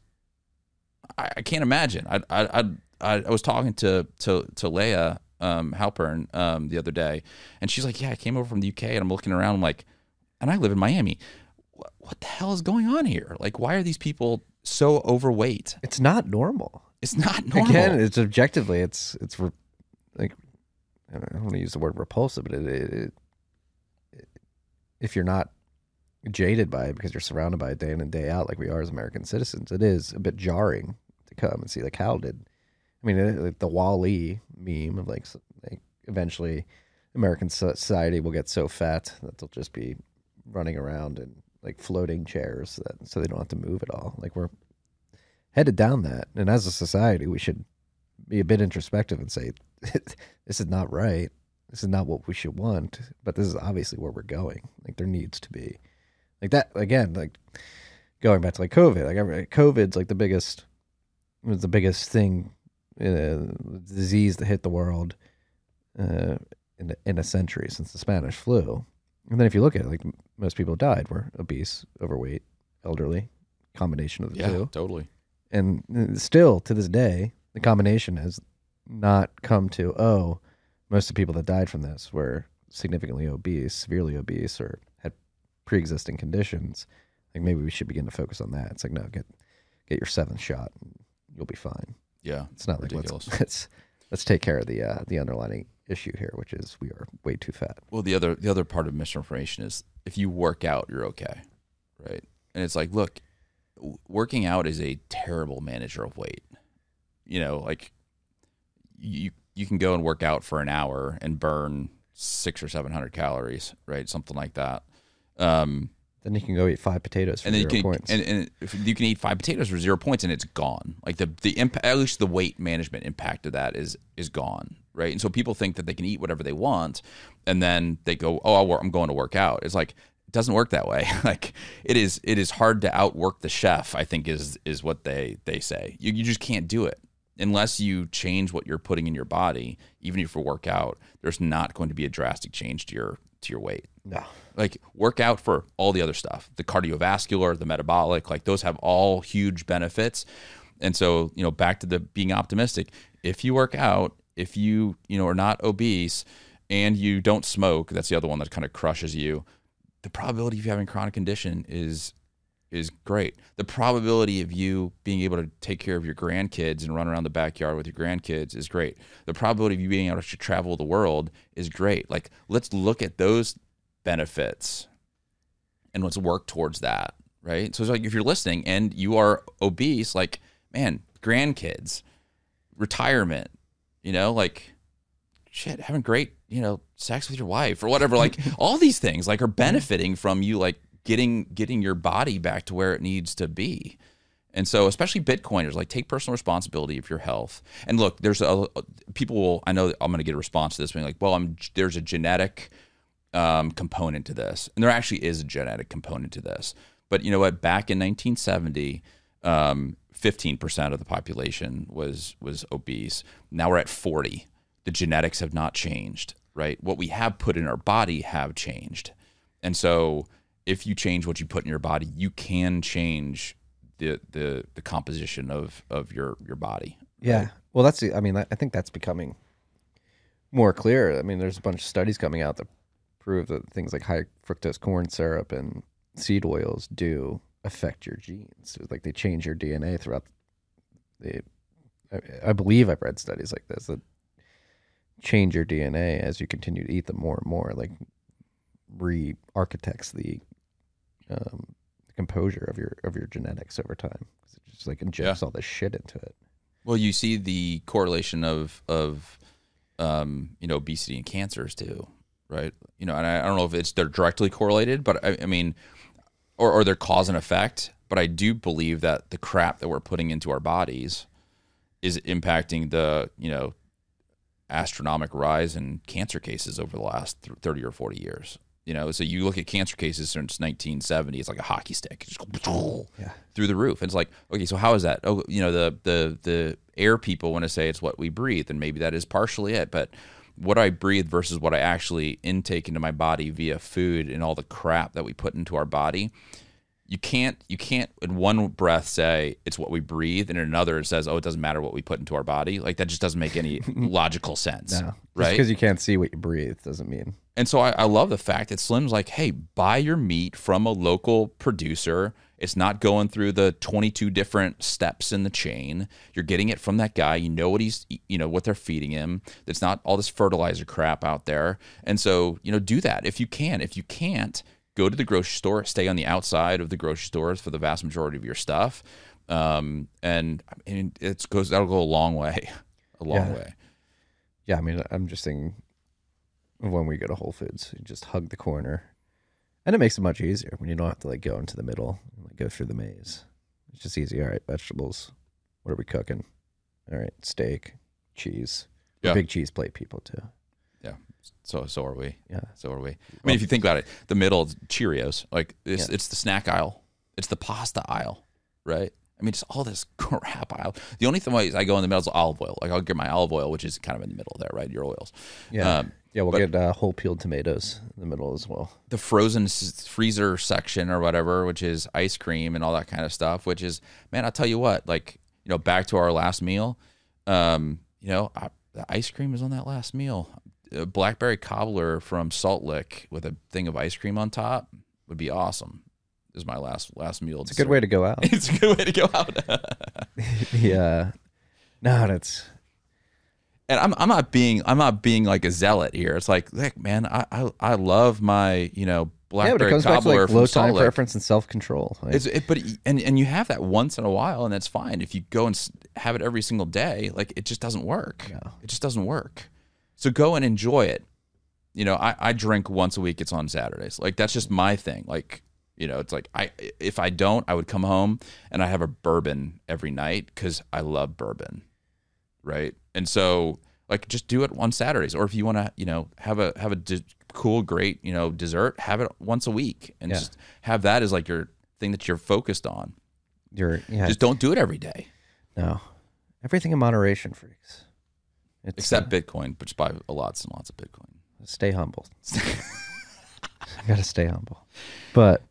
I, I can't imagine. I, I, I, I was talking to, to, to Layah um, Heilpern um, the other day, and she's like, yeah, I came over from the UK and I'm looking around. I'm like, and I live in Miami. What, what the hell is going on here? Like, why are these people so overweight? It's not normal. It's not normal. Again, it's objectively, it's it's re- like I don't, want to use the word repulsive, but it, it, it if you're not jaded by it because you're surrounded by it day in and day out, like we are as American citizens, it is a bit jarring to come and see like how did I mean like the Wall-E meme of like, like eventually American society will get so fat that they'll just be running around in like floating chairs that so they don't have to move at all. Like we're headed down that, and as a society, we should be a bit introspective and say [laughs] this is not right. This is not what we should want, but this is obviously where we're going. Like there needs to be like that again. Like going back to like COVID. Like COVID's like the biggest was the biggest thing, disease that hit the world uh, in a- in a century since the Spanish flu. And then if you look at it, like most people died were obese, overweight, elderly, combination of the yeah, two totally. and uh, still to this day the combination has not come to oh most of the people that died from this were significantly obese severely obese or had pre-existing conditions like maybe we should begin to focus on that it's like no get get your seventh shot and you'll be fine Yeah. it's not Ridiculous. like let's [laughs] let's let's take care of the uh, the underlying issue here which is we are way too fat Well, the other the other part of misinformation is if you work out, you're okay, right? And it's like, look, working out is a terrible manager of weight. You know, like you you can go and work out for an hour and burn six or seven hundred calories, right? Something like that. Um, then you can go eat five potatoes for and then zero you can points. and, and if you can eat five potatoes for zero points and it's gone. Like the the impact at least the weight management impact of that is is gone right? And so people think that they can eat whatever they want and then they go oh I'll, wor- i'm going to work out. It's like it doesn't work that way. [laughs] Like it is it is hard to outwork the chef i think is is what they they say. You, you just can't do it. Unless you change what you're putting in your body even if you work out there's not going to be a drastic change to your to your weight. No like work out for all the other stuff. The cardiovascular the metabolic like those have all huge benefits. And so you know back to the being optimistic if you work out if you you know are not obese and you don't smoke that's the other one that kind of crushes you the probability of you having chronic condition is is great. The probability of you being able to take care of your grandkids and run around the backyard with your grandkids is great. The probability of you being able to travel the world is great. Like let's look at those benefits and let's work towards that right? So it's like if you're listening and you are obese like man grandkids retirement you know like shit having great you know sex with your wife or whatever like [laughs] all these things like are mm-hmm. benefiting from you like getting getting your body back to where it needs to be. And so especially bitcoiners like take personal responsibility of your health. And look there's a people will i know i'm going to get a response to this being like well i'm there's a genetic um, component to this, and there actually is a genetic component to this. But you know what? Back in 1970, um, 15% of the population was was obese. Now we're at 40. The genetics have not changed, right? What we have put in our body have changed, and so if you change what you put in your body, you can change the the the composition of of your your body. Yeah. Well, that's. I mean, I think that's becoming more clear. I mean, there's a bunch of studies coming out that prove that things like high fructose corn syrup and seed oils do affect your genes. Like they change your DNA throughout the. I, I believe I've read studies like this that change your DNA as you continue to eat them more and more. Like re-architects the um, composure of your of your genetics over time. 'Cause It just like injects all this shit into it. Well, you see the correlation of of um, you know obesity and cancers too, right? You know, and I, I don't know if it's they're directly correlated, but I, I mean, or or they're cause and effect. But I do believe that the crap that we're putting into our bodies is impacting the you know astronomic rise in cancer cases over the last 30 or 40 years. You know, so you look at cancer cases since 1970, it's like a hockey stick, go through the roof. And it's like, okay, so how is that? Oh, you know, the the the air people want to say it's what we breathe, and maybe that is partially it, but what I breathe versus what I actually intake into my body via food and all the crap that we put into our body, you can't you can't in one breath say it's what we breathe and in another it says oh it doesn't matter what we put into our body. Like that just doesn't make any [laughs] logical sense No, right? because you can't see what you breathe doesn't mean and so I, I love the fact that Slim's like, hey, buy your meat from a local producer. It's not going through the 22 different steps in the chain. You're getting it from that guy. You know what he's, you know, what they're feeding him. It's not all this fertilizer crap out there. And so, you know, do that if you can. If you can't, go to the grocery store, stay on the outside of the grocery stores for the vast majority of your stuff. Um, and I mean, it goes, that'll go a long way, [laughs] a long Yeah. way. yeah i mean i'm just thinking when we go to whole foods just hug the corner and it makes it much easier when you don't have to like go into the middle and like go through the maze it's just easy all right vegetables what are we cooking all right steak cheese We're Yeah. big cheese plate people too Yeah. So so are we. Yeah. So are we. I mean, if you think about it, the middle is Cheerios. Like it's Yeah. it's the snack aisle. It's the pasta aisle, right? I mean, just all this [laughs] crap aisle. The only thing I go in the middle is olive oil. Like I'll get my olive oil, which is kind of in the middle there, right? Your oils. yeah Um, yeah we'll but- get uh, whole peeled tomatoes in the middle as well the frozen s- freezer section or whatever, which is ice cream and all that kind of stuff, which is, man, I'll tell you what, like, you know, back to our last meal, um, you know, I, the ice cream is on that last meal. A blackberry cobbler from Salt Lick with a thing of ice cream on top would be awesome. Is my last last meal. it's a good way to go out [laughs] It's a good way to go out. [laughs] [laughs] yeah no that's and I'm I'm not being I'm not being like a zealot here. It's like, look, man, I I, I love my you know yeah but blackberry it comes back to cobbler like from low time preference and self-control like, It's, it, but and and you have that once in a while, and that's fine. If you go and have it every single day, like it just doesn't work. No. It just doesn't work. So go and enjoy it. You know, I, I drink once a week. It's on Saturdays. Like that's just my thing. Like you know, it's like I if I don't, I would come home and I have a bourbon every night because I love bourbon, right? And so like just do it on Saturdays, or if you want to, you know, have a have a de- cool, great, you know, dessert, have it once a week, and Yeah. just have that as like your thing that you're focused on. you're yeah Just don't do it every day, no everything in moderation freaks it's, except uh, Bitcoin, but just buy lots and lots of Bitcoin. stay humble. [laughs] I gotta stay humble. But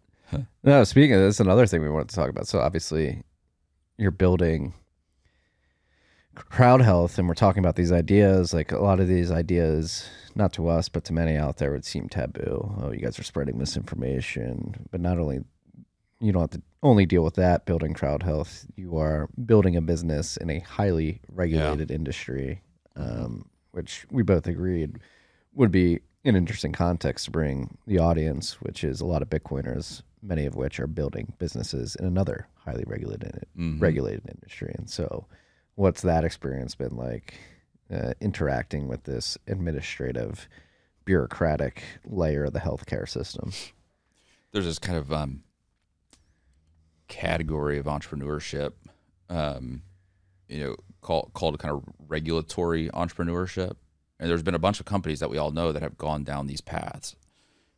no, speaking of this, another thing we wanted to talk about. So obviously, you're building crowd health, and we're talking about these ideas. Like a lot of these ideas, not to us, but to many out there, would seem taboo. Oh, you guys are spreading misinformation. But not only you don't have to only deal with that building crowd health. You are building a business in a highly regulated industry, um, which we both agreed would be an interesting context to bring the audience, which is a lot of Bitcoiners, many of which are building businesses in another highly regulated regulated industry. And so, what's that experience been like uh, interacting with this administrative, bureaucratic layer of the healthcare system? There's this kind of um, category of entrepreneurship, um, you know, called called kind of regulatory entrepreneurship. And there's been a bunch of companies that we all know that have gone down these paths.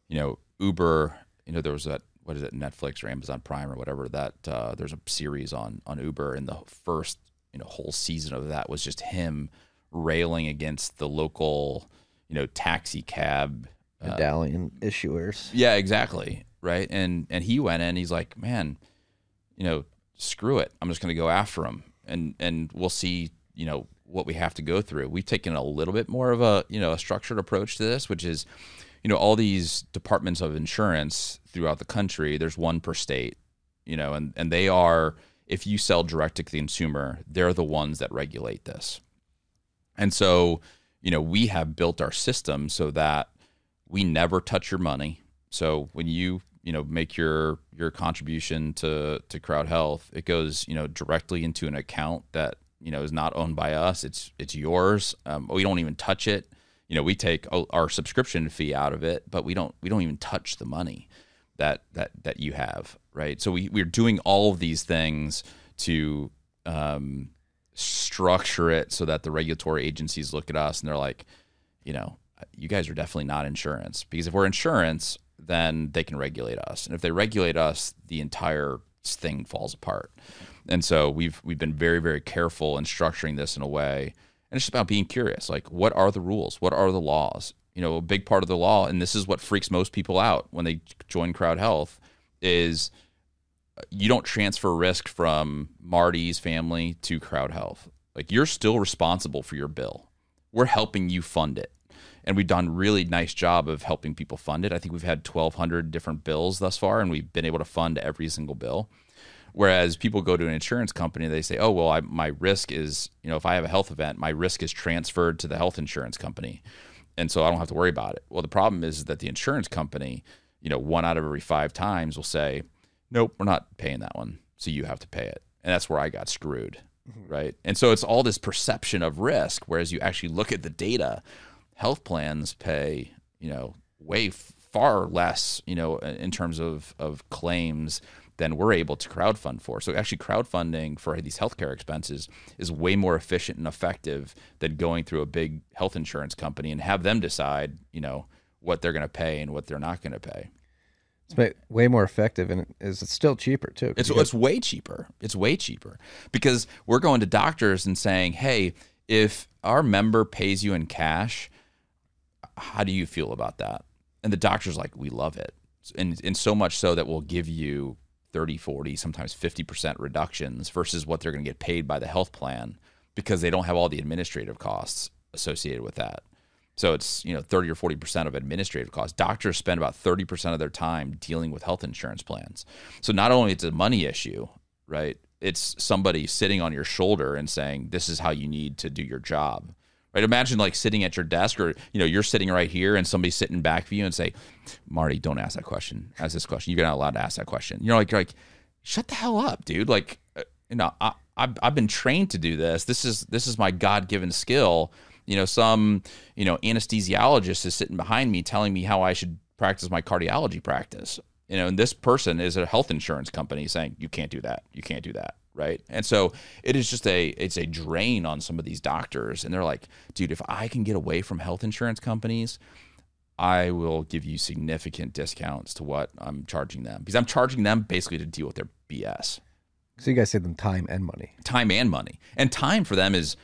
You know, Uber. You know, there was that what is it, Netflix or Amazon Prime or whatever. That uh, there's a series on on Uber, and the first you know whole season of that was just him railing against the local you know taxi cab uh, Medallion issuers. yeah, exactly. Right. And and he went in, he's like, Man, you know, screw it. I'm just gonna go after him and and we'll see, you know, what we have to go through. We've taken a little bit more of a, you know, a structured approach to this, which is, you know, all these departments of insurance throughout the country, there's one per state. you know, and and they are if you sell direct to the consumer, they're the ones that regulate this. And so, you know, we have built our system so that we never touch your money. So when you you know make your your contribution to to crowd health it goes you know directly into an account that you know is not owned by us it's it's yours um, we don't even touch it you know we take our subscription fee out of it but we don't we don't even touch the money that that that you have right so we we're doing all of these things to um, structure it so that the regulatory agencies look at us and they're like you know you guys are definitely not insurance because if we're insurance then they can regulate us. And if they regulate us, the entire thing falls apart. And so we've we've been very very careful in structuring this in a way, and it's just about being curious. Like, what are the rules? What are the laws? You know, a big part of the law, and this is what freaks most people out when they join Crowd Health, is uh, you don't transfer risk from Marty's family to Crowd Health. Like, you're still responsible for your bill. We're helping you fund it and we've done a really nice job of helping people fund it. I think we've had 1,200 different bills thus far, and we've been able to fund every single bill. Whereas people go to an insurance company, they say, "Oh, well, I, my risk is, you know, if I have a health event, my risk is transferred to the health insurance company, and so I don't have to worry about it." Well, the problem is that the insurance company, you know, one out of every five times will say, "Nope, we're not paying that one, so you have to pay it," and that's where I got screwed, mm-hmm. right? And so it's all this perception of risk, whereas you actually look at the data health plans pay, you know, way far less, you know, in terms of, of claims than we're able to crowdfund for. So actually crowdfunding for these healthcare expenses is way more efficient and effective than going through a big health insurance company and have them decide, you know, what they're going to pay and what they're not going to pay. It's way more effective and is it still cheaper too? It's it's way cheaper. It's way cheaper because we're going to doctors and saying, "Hey, if our member pays you in cash, how do you feel about that? And the doctor's like, we love it. And, and so much so that we'll give you 30, 40, sometimes 50% reductions versus what they're going to get paid by the health plan because they don't have all the administrative costs associated with that. So it's, you know, 30 or 40% of administrative costs. Doctors spend about 30% of their time dealing with health insurance plans. So not only it's a money issue, right? It's somebody sitting on your shoulder and saying, this is how you need to do your job right? Imagine like sitting at your desk or, you know, you're sitting right here and somebody's sitting back of you and say, Marty, don't ask that question. Ask this question. You're not allowed to ask that question. You know, like, you're like, shut the hell up, dude. Like, uh, you know, I, I've, I've been trained to do this. This is, this is my God given skill. You know, some, you know, anesthesiologist is sitting behind me telling me how I should practice my cardiology practice. You know, and this person is a health insurance company saying, you can't do that. You can't do that right? And so it is just a it's a drain on some of these doctors. And they're like dude if i can get away from health insurance companies i will give you significant discounts to what i'm charging them. Because i'm charging them basically to deal with their bs so you guys save them time and money. Time and money. And time for them is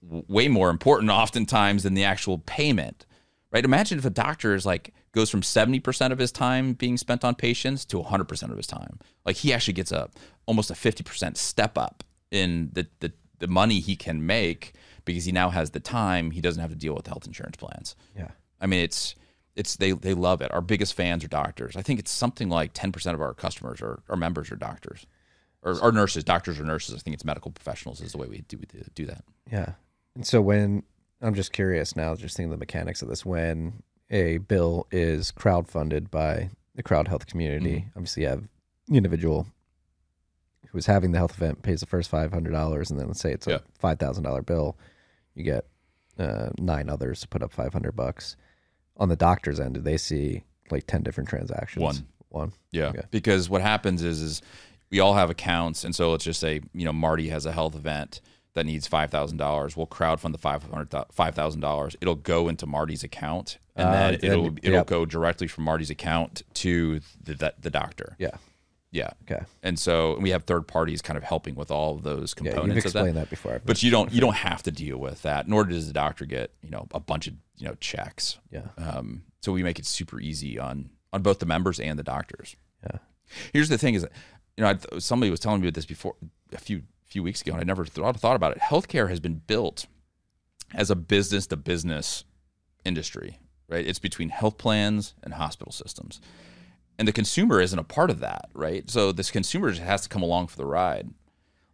way more important oftentimes than the actual payment right imagine if a doctor is like goes from 70% of his time being spent on patients to 100% of his time. Like he actually gets a almost a 50% step up in the, the, the money he can make because he now has the time. He doesn't have to deal with health insurance plans. Yeah. I mean, it's, it's they, they love it. Our biggest fans are doctors. I think it's something like 10% of our customers or our members are doctors or, or nurses, doctors or nurses. I think it's medical professionals is the way we do, do that. Yeah. And so when I'm just curious now, just thinking of the mechanics of this, when a bill is crowdfunded by the crowd health community. Mm-hmm. Obviously, you have the individual who is having the health event pays the first five hundred dollars, and then let's say it's a yeah. five thousand dollar bill, you get uh, nine others to put up five hundred bucks. On the doctor's end, do they see like ten different transactions? One, one, yeah. Okay. Because what happens is, is we all have accounts, and so let's just say you know Marty has a health event that needs five thousand dollars. We'll crowdfund the five hundred five thousand dollars. It'll go into Marty's account, and uh, then it'll it'll yep. go directly from Marty's account to the, the, the doctor. Yeah, yeah. Okay. And so we have third parties kind of helping with all of those components. Yeah, you've explained that. that. before, but you don't you don't have to deal with that. Nor does the doctor get you know a bunch of you know checks. Yeah. Um. So we make it super easy on on both the members and the doctors. Yeah. Here's the thing: is that, you know I, somebody was telling me this before a few few weeks ago, and I never thought, thought about it. Healthcare has been built as a business to business industry, right? It's between health plans and hospital systems. and the consumer isn't a part of that, right? So this consumer just has to come along for the ride.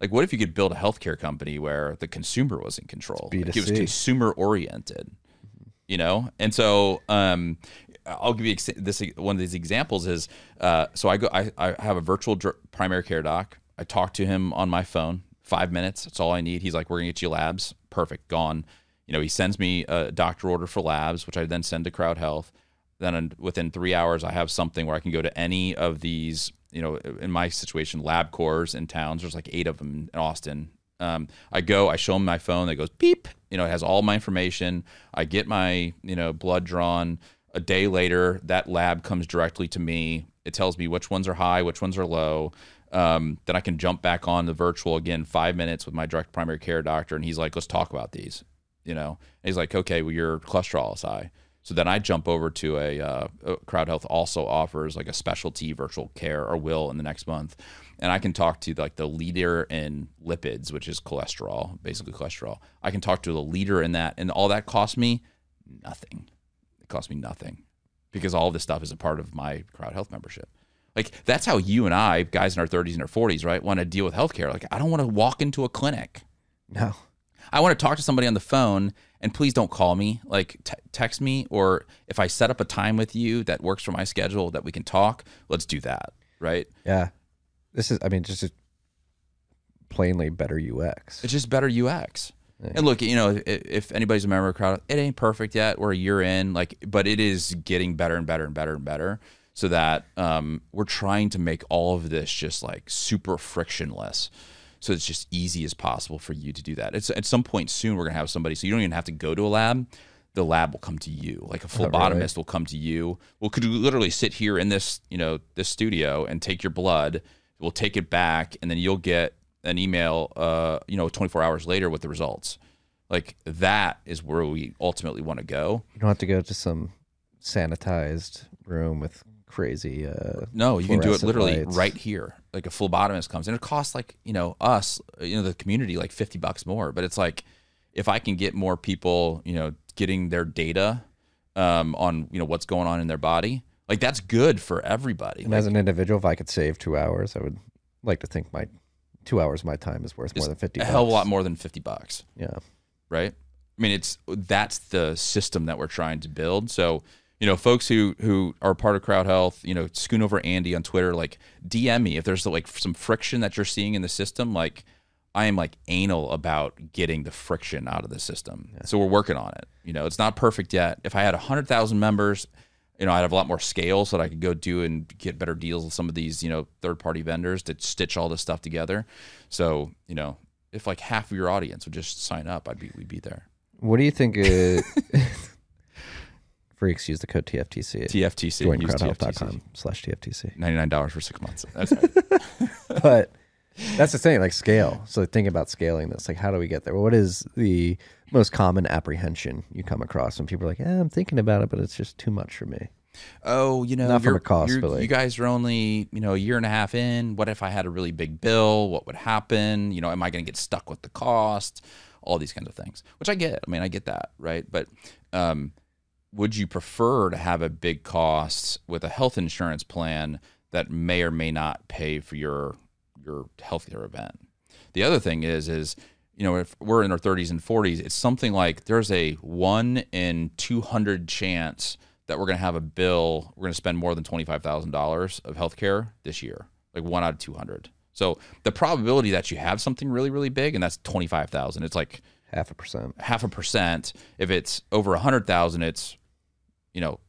Like, what if you could build a healthcare company where the consumer was in control? Like, it was B2C. consumer oriented, you know. And so, um, I'll give you ex- this one of these examples is uh, so I go I, I have a virtual dr- primary care doc. I talk to him on my phone, five minutes. That's all I need. He's like, "We're gonna get you labs, perfect, gone." You know, he sends me a doctor order for labs, which I then send to Crowd Health. Then within three hours, I have something where I can go to any of these. You know, in my situation, LabCorps in towns. There's like eight of them in Austin. Um, I go, I show him my phone. That goes beep. You know, it has all my information. I get my you know blood drawn. A day later, that lab comes directly to me. It tells me which ones are high, which ones are low. Um, then I can jump back on the virtual again, five minutes with my direct primary care doctor, and he's like, "Let's talk about these." You know, and he's like, "Okay, well, your cholesterol is high." So then I jump over to a uh, Crowd Health also offers like a specialty virtual care or will in the next month, and I can talk to like the leader in lipids, which is cholesterol, basically cholesterol. I can talk to the leader in that, and all that cost me nothing. It cost me nothing because all this stuff is a part of my Crowd Health membership. Like that's how you and I, guys in our 30s and our 40s, right, want to deal with healthcare. Like I don't want to walk into a clinic. No. I want to talk to somebody on the phone and please don't call me. Like t- text me or if I set up a time with you that works for my schedule that we can talk, let's do that, right? Yeah. This is, I mean, just a plainly better UX. It's just better UX. And look, you know, if, if anybody's a member of Crowd, it ain't perfect yet. We're a year in, like, but it is getting better and better and better and better. So that um, we're trying to make all of this just like super frictionless, so it's just easy as possible for you to do that. It's at some point soon we're gonna have somebody, so you don't even have to go to a lab. The lab will come to you, like a really? phlebotomist will come to you. Well, could you literally sit here in this, you know, this studio and take your blood? We'll take it back, and then you'll get an email, uh, you know, 24 hours later with the results. Like that is where we ultimately want to go. You don't have to go to some sanitized room with crazy. Uh, No, you can do it literally lights. right here. Like a phlebotomist comes and it costs like, you know, us, you know, the community like 50 bucks more, but it's like if I can get more people, you know, getting their data um, on, you know, what's going on in their body, like that's good for everybody. And Like, as an individual, if I could save two hours, I would like to think my two hours of my time is worth more than 50 a hell of a lot more than 50 bucks. Yeah. right? I mean, it's that's the system that we're trying to build. So, you know, folks who who are part of Crowd Health, you know, Schoonover Andy on Twitter, like DM me if there's like some friction that you're seeing in the system. Like, I am like anal about getting the friction out of the system. So we're working on it. You know, it's not perfect yet. If I had hundred thousand members, you know, I'd have a lot more scale so that I could go do and get better deals with some of these, you know, third party vendors to stitch all this stuff together. So, you know, if like half of your audience would just sign up, I'd be we'd be there. What do you think? Uh, [laughs] [laughs] freaks use the code TFTC. TFTC. Use joincrowdhealth.com slash TFTC. Ninety nine dollars for six months. That's [laughs] right. but that's the thing, like scale. So think about scaling this. Like, how do we get there? What is the most common apprehension you come across when people are like, "Yeah, I'm thinking about it, but it's just too much for me." oh, you know, Not from a cost, but, like- you guys are only you know a year and a half in. What if I had a really big bill? What would happen? You know, am I going to get stuck with the cost? All these kinds of things, which I get. I mean, I get that, right? But um, would you prefer to have a big cost with a health insurance plan that may or may not pay for your your healthcare event? The other thing is is you know if we're in our 30s and 40s, it's something like there's a one in 200 chance that we're going to have a bill. We're going to spend more than twenty five thousand dollars of healthcare this year, like one out of 200. So the probability that you have something really really big, and that's 25,000. It's like Half a percent. half a percent. If it's over a hundred thousand, it's you know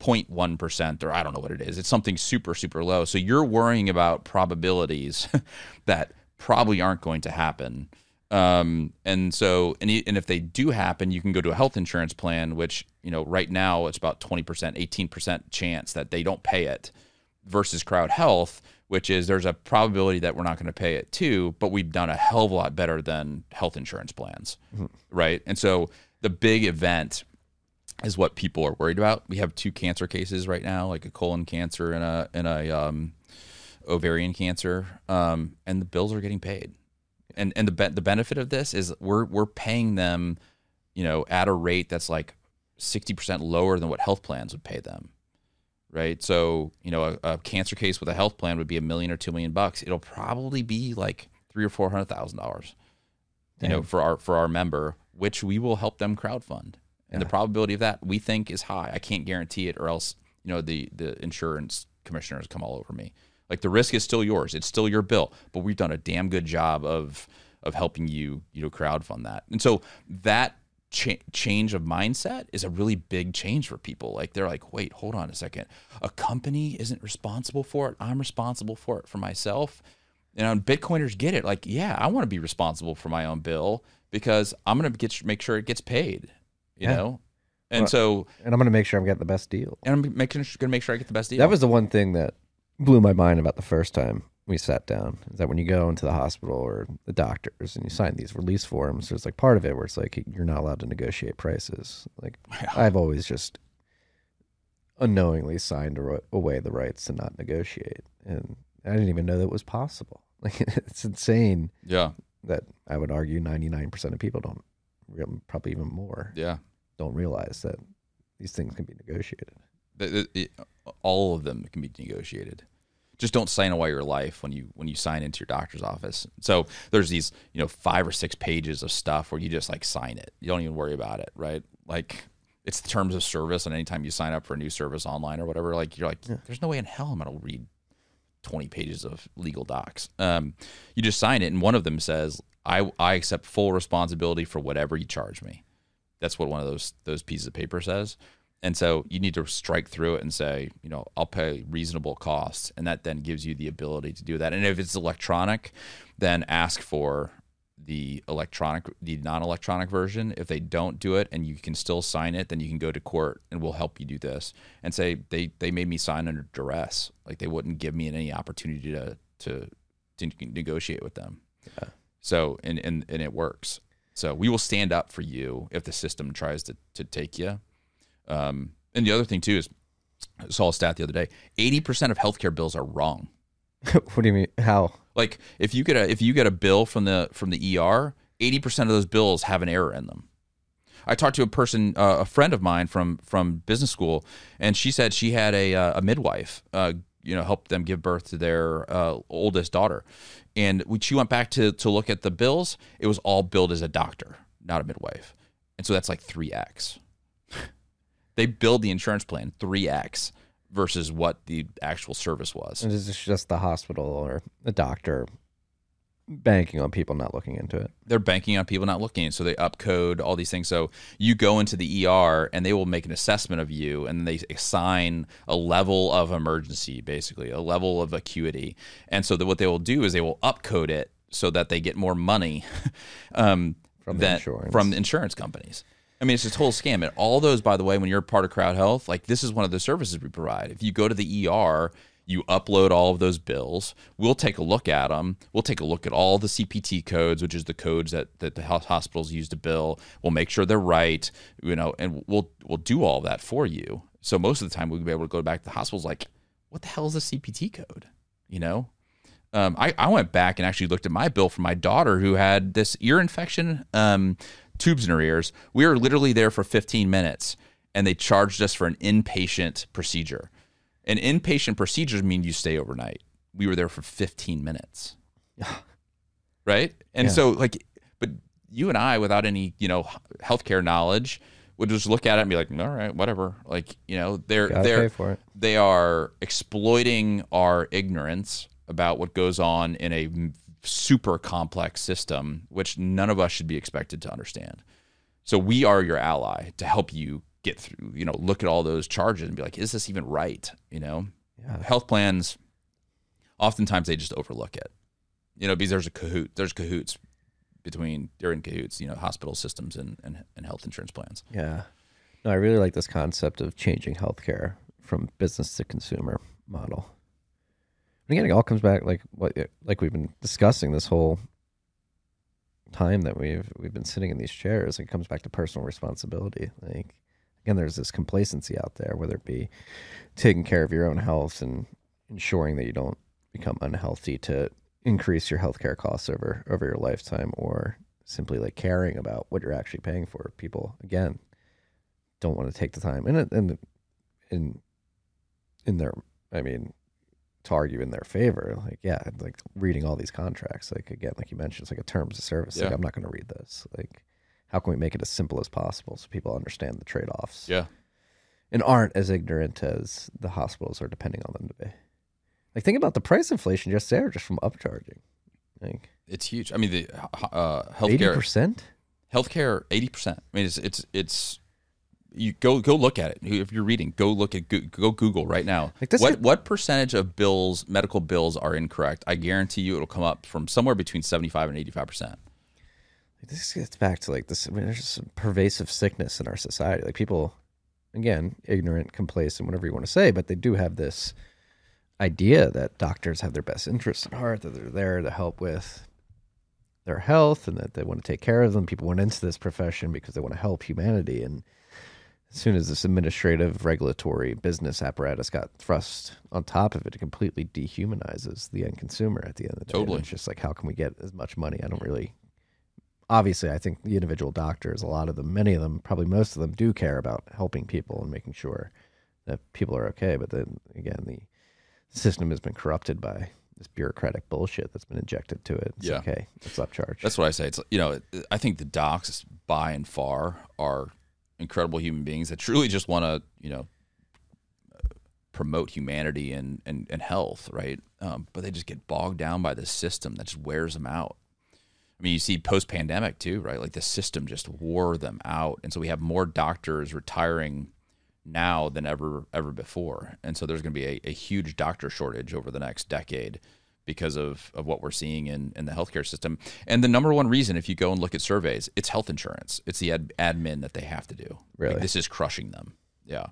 0.1 percent, or I don't know what it is. It's something super super low. So you're worrying about probabilities [laughs] that probably aren't going to happen. Um, and so, and, and if they do happen, you can go to a health insurance plan, which you know right now it's about 20 percent, 18 percent chance that they don't pay it, versus Crowd Health, which is there's a probability that we're not going to pay it too, but we've done a hell of a lot better than health insurance plans, right? And so the big event is what people are worried about. We have two cancer cases right now, like a colon cancer and a and a um, ovarian cancer, um, and the bills are getting paid. And and the be- the benefit of this is we're we're paying them, you know, at a rate that's like sixty percent lower than what health plans would pay them. right? So you know, a, a cancer case with a health plan would be a million or two million bucks. It'll probably be like three or four hundred thousand dollars, you know, for our for our member, which we will help them crowdfund. And the probability of that we think is high. I can't guarantee it, or else you know the the insurance commissioners come all over me. Like the risk is still yours. It's still your bill, but we've done a damn good job of of helping you you know crowdfund that. And so that cha- change of mindset is a really big change for people. Like they're like, wait, hold on a second. A company isn't responsible for it. I'm responsible for it for myself. And on Bitcoiners get it. Like, yeah, I want to be responsible for my own bill because I'm going to get make sure it gets paid. You Yeah. know, and Well, so And I'm going to make sure I'm getting the best deal. and I'm making going to make sure I get the best deal. That was the one thing that blew my mind about the first time we sat down is that when you go into the hospital or the doctors and you sign these release forms, there's like part of it where it's like you're not allowed to negotiate prices. Like I've always just unknowingly signed away the rights to not negotiate, and I didn't even know that was possible. [laughs] Like it's insane yeah, that I would argue 99% of people don't, probably even more, yeah. don't realize that these things can be negotiated. It- all of them can be negotiated. Just don't sign away your life when you when you sign into your doctor's office. So there's these you know five or six pages of stuff where you just like sign it. You don't even worry about it, right? Like it's the terms of service, and anytime you sign up for a new service online or whatever, like you're like, there's no way in hell I'm gonna read 20 pages of legal docs. Um, you just sign it, and one of them says, I, I accept full responsibility for whatever you charge me. That's what one of those those pieces of paper says. And so you need to strike through it and say, you know, I'll pay reasonable costs. And that then gives you the ability to do that. And if it's electronic, then ask for the electronic, the non electronic version. If they don't do it and you can still sign it, then you can go to court and we'll help you do this and say, they, they made me sign under duress. Like they wouldn't give me any opportunity to, to, to negotiate with them. So, and, and, and it works. So we will stand up for you if the system tries to, to take you. Um, and the other thing too is, I saw a stat the other day: eighty percent of healthcare bills are wrong. [laughs] what do you mean? How? Like if you get a if you get a bill from the from the ER, eighty percent of those bills have an error in them. I talked to a person, uh, a friend of mine from from business school, and she said she had a uh, a midwife, uh, you know, help them give birth to their uh, oldest daughter, and when she went back to to look at the bills, it was all billed as a doctor, not a midwife, and so that's like three x. [laughs] they billed the insurance plan three x versus what the actual service was. And is this just the hospital or the doctor banking on people not looking into it? they're banking on people not looking so they upcode all these things so you go into the ER and they will make an assessment of you and they assign a level of emergency basically a level of acuity and so that what they will do is they will upcode it so that they get more money [laughs] um, From the than- insurance. from the insurance companies I mean, it's a total scam. And all those, by the way, when you're part of Crowd Health, like this is one of the services we provide. If you go to the ER, you upload all of those bills. We'll take a look at them. We'll take a look at all the CPT codes, which is the codes that, that the hospitals use to bill. We'll make sure they're right, you know, and we'll we'll do all that for you. So most of the time, we'll be able to go back to the hospitals like, what the hell is a CPT code? You know, um, I, I went back and actually looked at my bill for my daughter who had this ear infection, um, tubes in her ears. We were literally there for 15 minutes and they charged us for an inpatient procedure. And inpatient procedures mean you stay overnight. We were there for 15 minutes. right? And Yeah. so, like, but you and I, without any, you know, healthcare knowledge, would just look at it and be like, all right, whatever. Like, you know, they're, they're, they are exploiting our ignorance about what goes on in a super complex system, which none of us should be expected to understand. So we are your ally to help you get through, you know, look at all those charges and be like, is this even right? You know, Yeah. health plans, oftentimes they just overlook it, you know, because there's a cahoot, there's cahoots between, they're in cahoots, you know, hospital systems and, and, and health insurance plans. Yeah. No, I really like this concept of changing healthcare from business to consumer model. And again, it all comes back like what like we've been discussing this whole time that we've we've been sitting in these chairs. It comes back to personal responsibility. Like again, there's this complacency out there, whether it be taking care of your own health and ensuring that you don't become unhealthy to increase your healthcare costs over over your lifetime, or simply like caring about what you're actually paying for. People again don't want to take the time, and and and in their, I mean, to argue in their favor, like yeah, like reading all these contracts, like again, like you mentioned, it's like a terms of service. Like I'm not going to read this. Like, how can we make it as simple as possible so people understand the trade offs? Yeah. and aren't as ignorant as the hospitals are depending on them to be. Like think about the price inflation just there, just from upcharging. Like It's huge. I mean, the uh, eighty healthcare percent. healthcare eighty percent. I mean, it's it's it's you go go look at it. If you're reading, go look at go, go Google right now. Like, this what is- what percentage of bills, medical bills, are incorrect? I guarantee you, it'll come up from somewhere between seventy five and eighty five percent. This gets back to like this. I mean, there's just some pervasive sickness in our society. Like people, again, ignorant, complacent, whatever you want to say, but they do have this idea that doctors have their best interests at heart, that they're there to help with their health, and that they want to take care of them. People went into this profession because they want to help humanity, and as soon as this administrative, regulatory, business apparatus got thrust on top of it, it completely dehumanizes the end consumer at the end of the day. And Totally. It's just like, how can we get as much money? I don't really. Obviously, I think the individual doctors, a lot of them, many of them, probably most of them, do care about helping people and making sure that people are okay. But then again, the system has been corrupted by this bureaucratic bullshit that's been injected to it. It's Yeah. okay. It's upcharge. That's what I say. It's you know, I think the docs by and far are incredible human beings that truly just want to you know promote humanity and and, and health, right? Um, but they just get bogged down by the system that just wears them out. I mean, you see post pandemic too, right? Like the system just wore them out, and so we have more doctors retiring now than ever ever before, and so there's going to be a, a huge doctor shortage over the next decade because of, of what we're seeing in, in the healthcare system. And the number one reason, if you go and look at surveys, it's health insurance. It's the ad, admin that they have to do. Like, Really? this is crushing them. Yeah.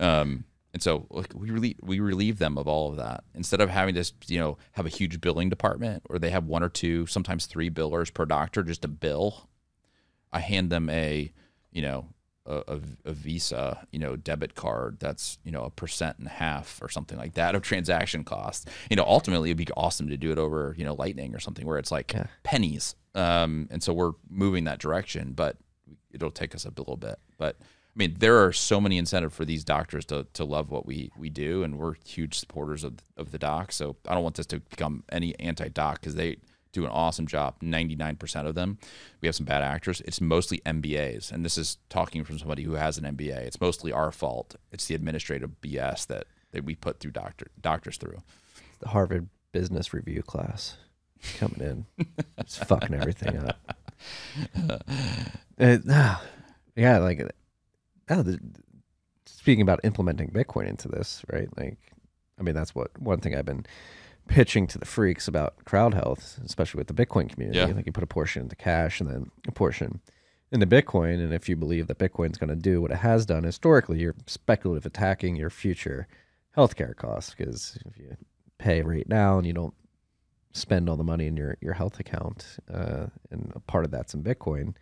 Um, and so look, we relieve, we relieve them of all of that instead of having to, you know, have a huge billing department or they have one or two, sometimes three billers per doctor just to bill. I hand them a, you know, a, a, Visa, you know, debit card that's, you know, a percent and a half or something like that of transaction cost. You know, ultimately it'd be awesome to do it over, you know, Lightning or something where it's like Yeah. pennies. Um, and so we're moving that direction, but it'll take us a little bit. But I mean, there are so many incentive for these doctors to, to love what we, we do, and we're huge supporters of, of the doc. So I don't want this to become any anti doc because they do an awesome job. Ninety nine percent of them. We have some bad actors. It's mostly MBAs, and this is talking from somebody who has an MBA. It's mostly our fault. It's the administrative BS that, that we put through doctor doctors through. the Harvard Business Review class coming in, it's fucking everything up. Ah, [laughs] [sighs] yeah, like, oh, the, speaking about implementing Bitcoin into this, right? Like, I mean, that's what one thing I've been pitching to the freaks about crowd health, especially with the Bitcoin community. Yeah. Like, you put a portion into cash and then a portion into Bitcoin, and if you believe that Bitcoin's going to do what it has done historically, you're speculative attacking your future healthcare costs because if you pay right now and you don't spend all the money in your, your health account, uh, and a part of that's in Bitcoin,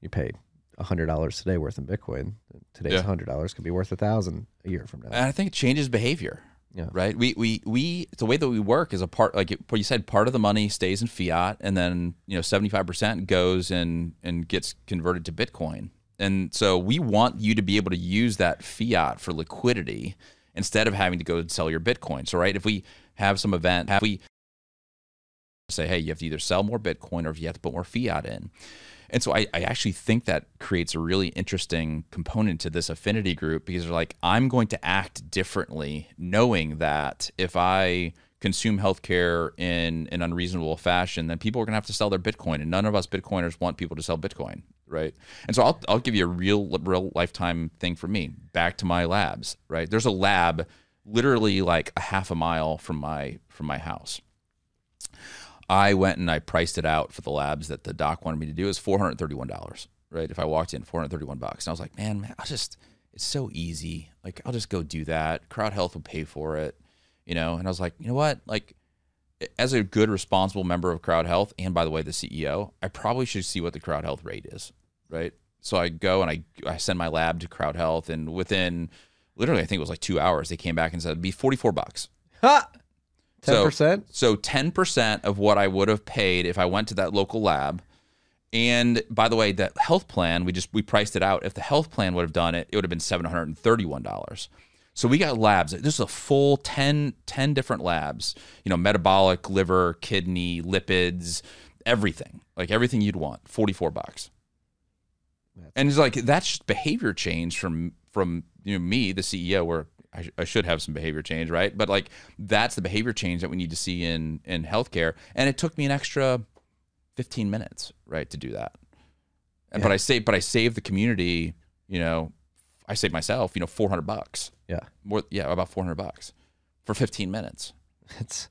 you pay hundred dollars today worth in Bitcoin. Today's Yeah. hundred dollars could be worth a thousand a year from now. And I think it changes behavior. Yeah. Right. We we we the way that we work is a part like what you said. Part of the money stays in fiat, and then you know seventy five percent goes and and gets converted to Bitcoin. And so we want you to be able to use that fiat for liquidity instead of having to go and sell your Bitcoin. So right, if we have some event, have we say, hey, you have to either sell more Bitcoin or if you have to put more fiat in. And so I, I actually think that creates a really interesting component to this affinity group because they're like, I'm going to act differently, knowing that if I consume healthcare in an unreasonable fashion, then people are going to have to sell their Bitcoin. And none of us Bitcoiners want people to sell Bitcoin, right? And so I'll, I'll give you a real, real lifetime thing for me. Back to my labs, right? There's a lab literally like a half a mile from my from my house. I went and I priced it out for the labs that the doc wanted me to do. It was four hundred thirty-one dollars, right? If I walked in, four hundred thirty-one bucks, and I was like, man, man, I'll just, it's so easy. Like, I'll just go do that. Crowd Health will pay for it, you know. And I was like, you know what? Like, as a good, responsible member of Crowd Health, and by the way, the CEO, I probably should see what the Crowd Health rate is, right? So I go and I I send my lab to Crowd Health, and within literally, I think it was like two hours, they came back and said it'd be forty-four bucks. Ha! So- 10%? So ten percent of what I would have paid if I went to that local lab. And by the way, that health plan we just we priced it out. If the health plan would have done it, it would have been seven hundred and thirty-one dollars. So we got labs. This is a full 10, 10 different labs. You know, metabolic, liver, kidney, lipids, everything. Like everything you'd want. Forty four bucks. and it's like that's just behavior change from from you know me, the CEO, where I, sh- I should have some behavior change, right? But like that's the behavior change that we need to see in in healthcare. And it took me an extra fifteen minutes, right, to do that. And but I saved, but I saved the community. You know, I saved myself. You know, four hundred bucks. Yeah. More, yeah, about four hundred bucks for fifteen minutes. It's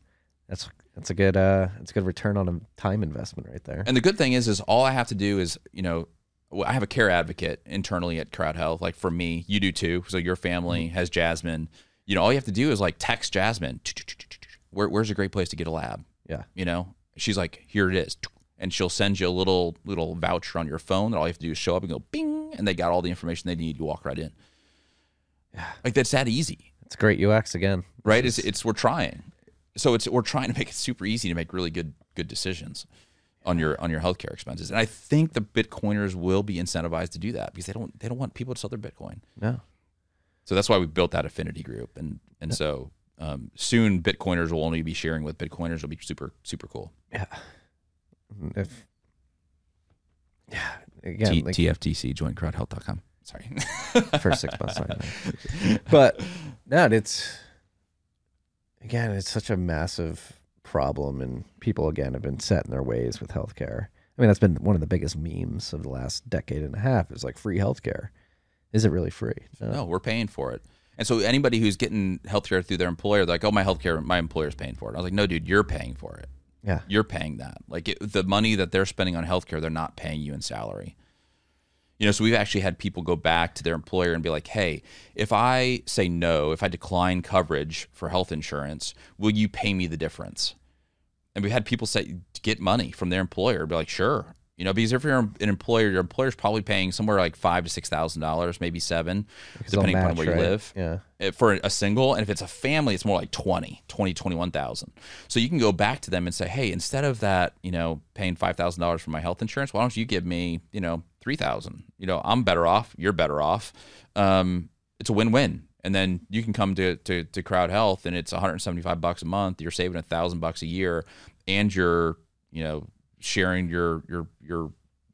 that's that's a good uh it's a good return on a time investment right there. And the good thing is, is all I have to do is, you know, I have a care advocate internally at Crowd Health. Like for me, you do too. So your family mm-hmm. has Jasmine. You know, all you have to do is like text Jasmine. Where, where's a great place to get a lab? Yeah. You know, she's like, here it is, and she'll send you a little little voucher on your phone. That all you have to do is show up and go, bing, and they got all the information they need. You walk right in. Yeah. Like that's that easy It's great UX again. right? It's it's we're trying. So it's we're trying to make it super easy to make really good good decisions on your on your healthcare expenses. And I think the Bitcoiners will be incentivized to do that because they don't they don't want people to sell their Bitcoin. No. So that's why we built that affinity group. And and so um, soon Bitcoiners will only be sharing with Bitcoiners. It'll be super super cool. Yeah. If yeah, again, T- like TFTC join crowdhealth.com. Sorry. [laughs] for six months. Know. [laughs] but no, it's again, it's such a massive problem, and people again have been set in their ways with healthcare. I mean, that's been one of the biggest memes of the last decade and a half. Is like free healthcare. Is it really free? No, we're paying for it. And so anybody who's getting healthcare through their employer, they're like, oh, my healthcare, my employer's paying for it. I was like, no, dude, you're paying for it. Yeah. You're paying that. Like it, the money that they're spending on healthcare, they're not paying you in salary. You know, so we've actually had people go back to their employer and be like, hey, if I say no, if I decline coverage for health insurance, will you pay me the difference? And we've had people say get money from their employer, be like, sure. You know, because if you're an employer, your employer's probably paying somewhere like five to six thousand dollars, maybe seven, Because depending upon match, where you live. Yeah. for a single and if it's a family it's more like 20 20 21000 so you can go back to them and say hey instead of that you know paying $5000 for my health insurance why don't you give me you know 3000 you know i'm better off you're better off. Um, it's a win-win. And then you can come to, to, to crowd health and it's 175 bucks a month. You're saving a thousand bucks a year and you're you know sharing your your your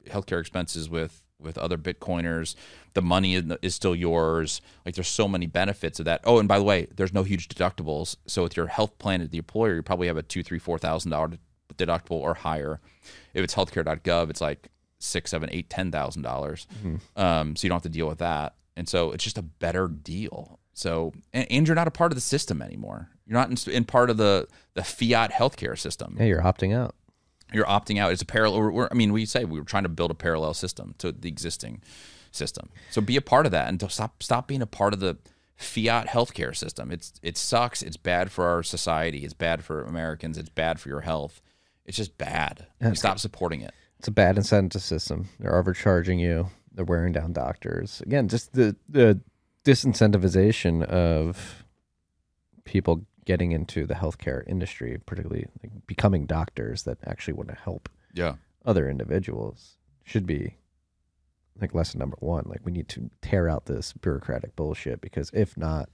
healthcare expenses with with other bitcoiners. The money is- still yours. Like there's so many benefits of that. Oh and by the way there's no huge deductibles. So with your health plan at the employer you probably have a two three four thousand dollar deductible or higher. If it's healthcare.gov it's like six seven eight ten thousand dollars. Um, so you don't have to deal with that. And so it's just a better deal. So and, and you're not a part of the system anymore. You're not in, in part of the the fiat healthcare system. Yeah, you're opting out. You're opting out. It's a parallel. I mean, we say we were trying to build a parallel system to the existing system. So be a part of that and to stop stop being a part of the fiat healthcare system. It's it sucks. It's bad for our society. It's bad for Americans. It's bad for your health. It's just bad. Stop supporting it. It's a bad incentive system. They're overcharging you. They're wearing down doctors. Again, just the the disincentivization of people getting into the healthcare industry, particularly like becoming doctors that actually want to help Yeah. other individuals, should be like lesson number one. Like we need to tear out this bureaucratic bullshit because if not,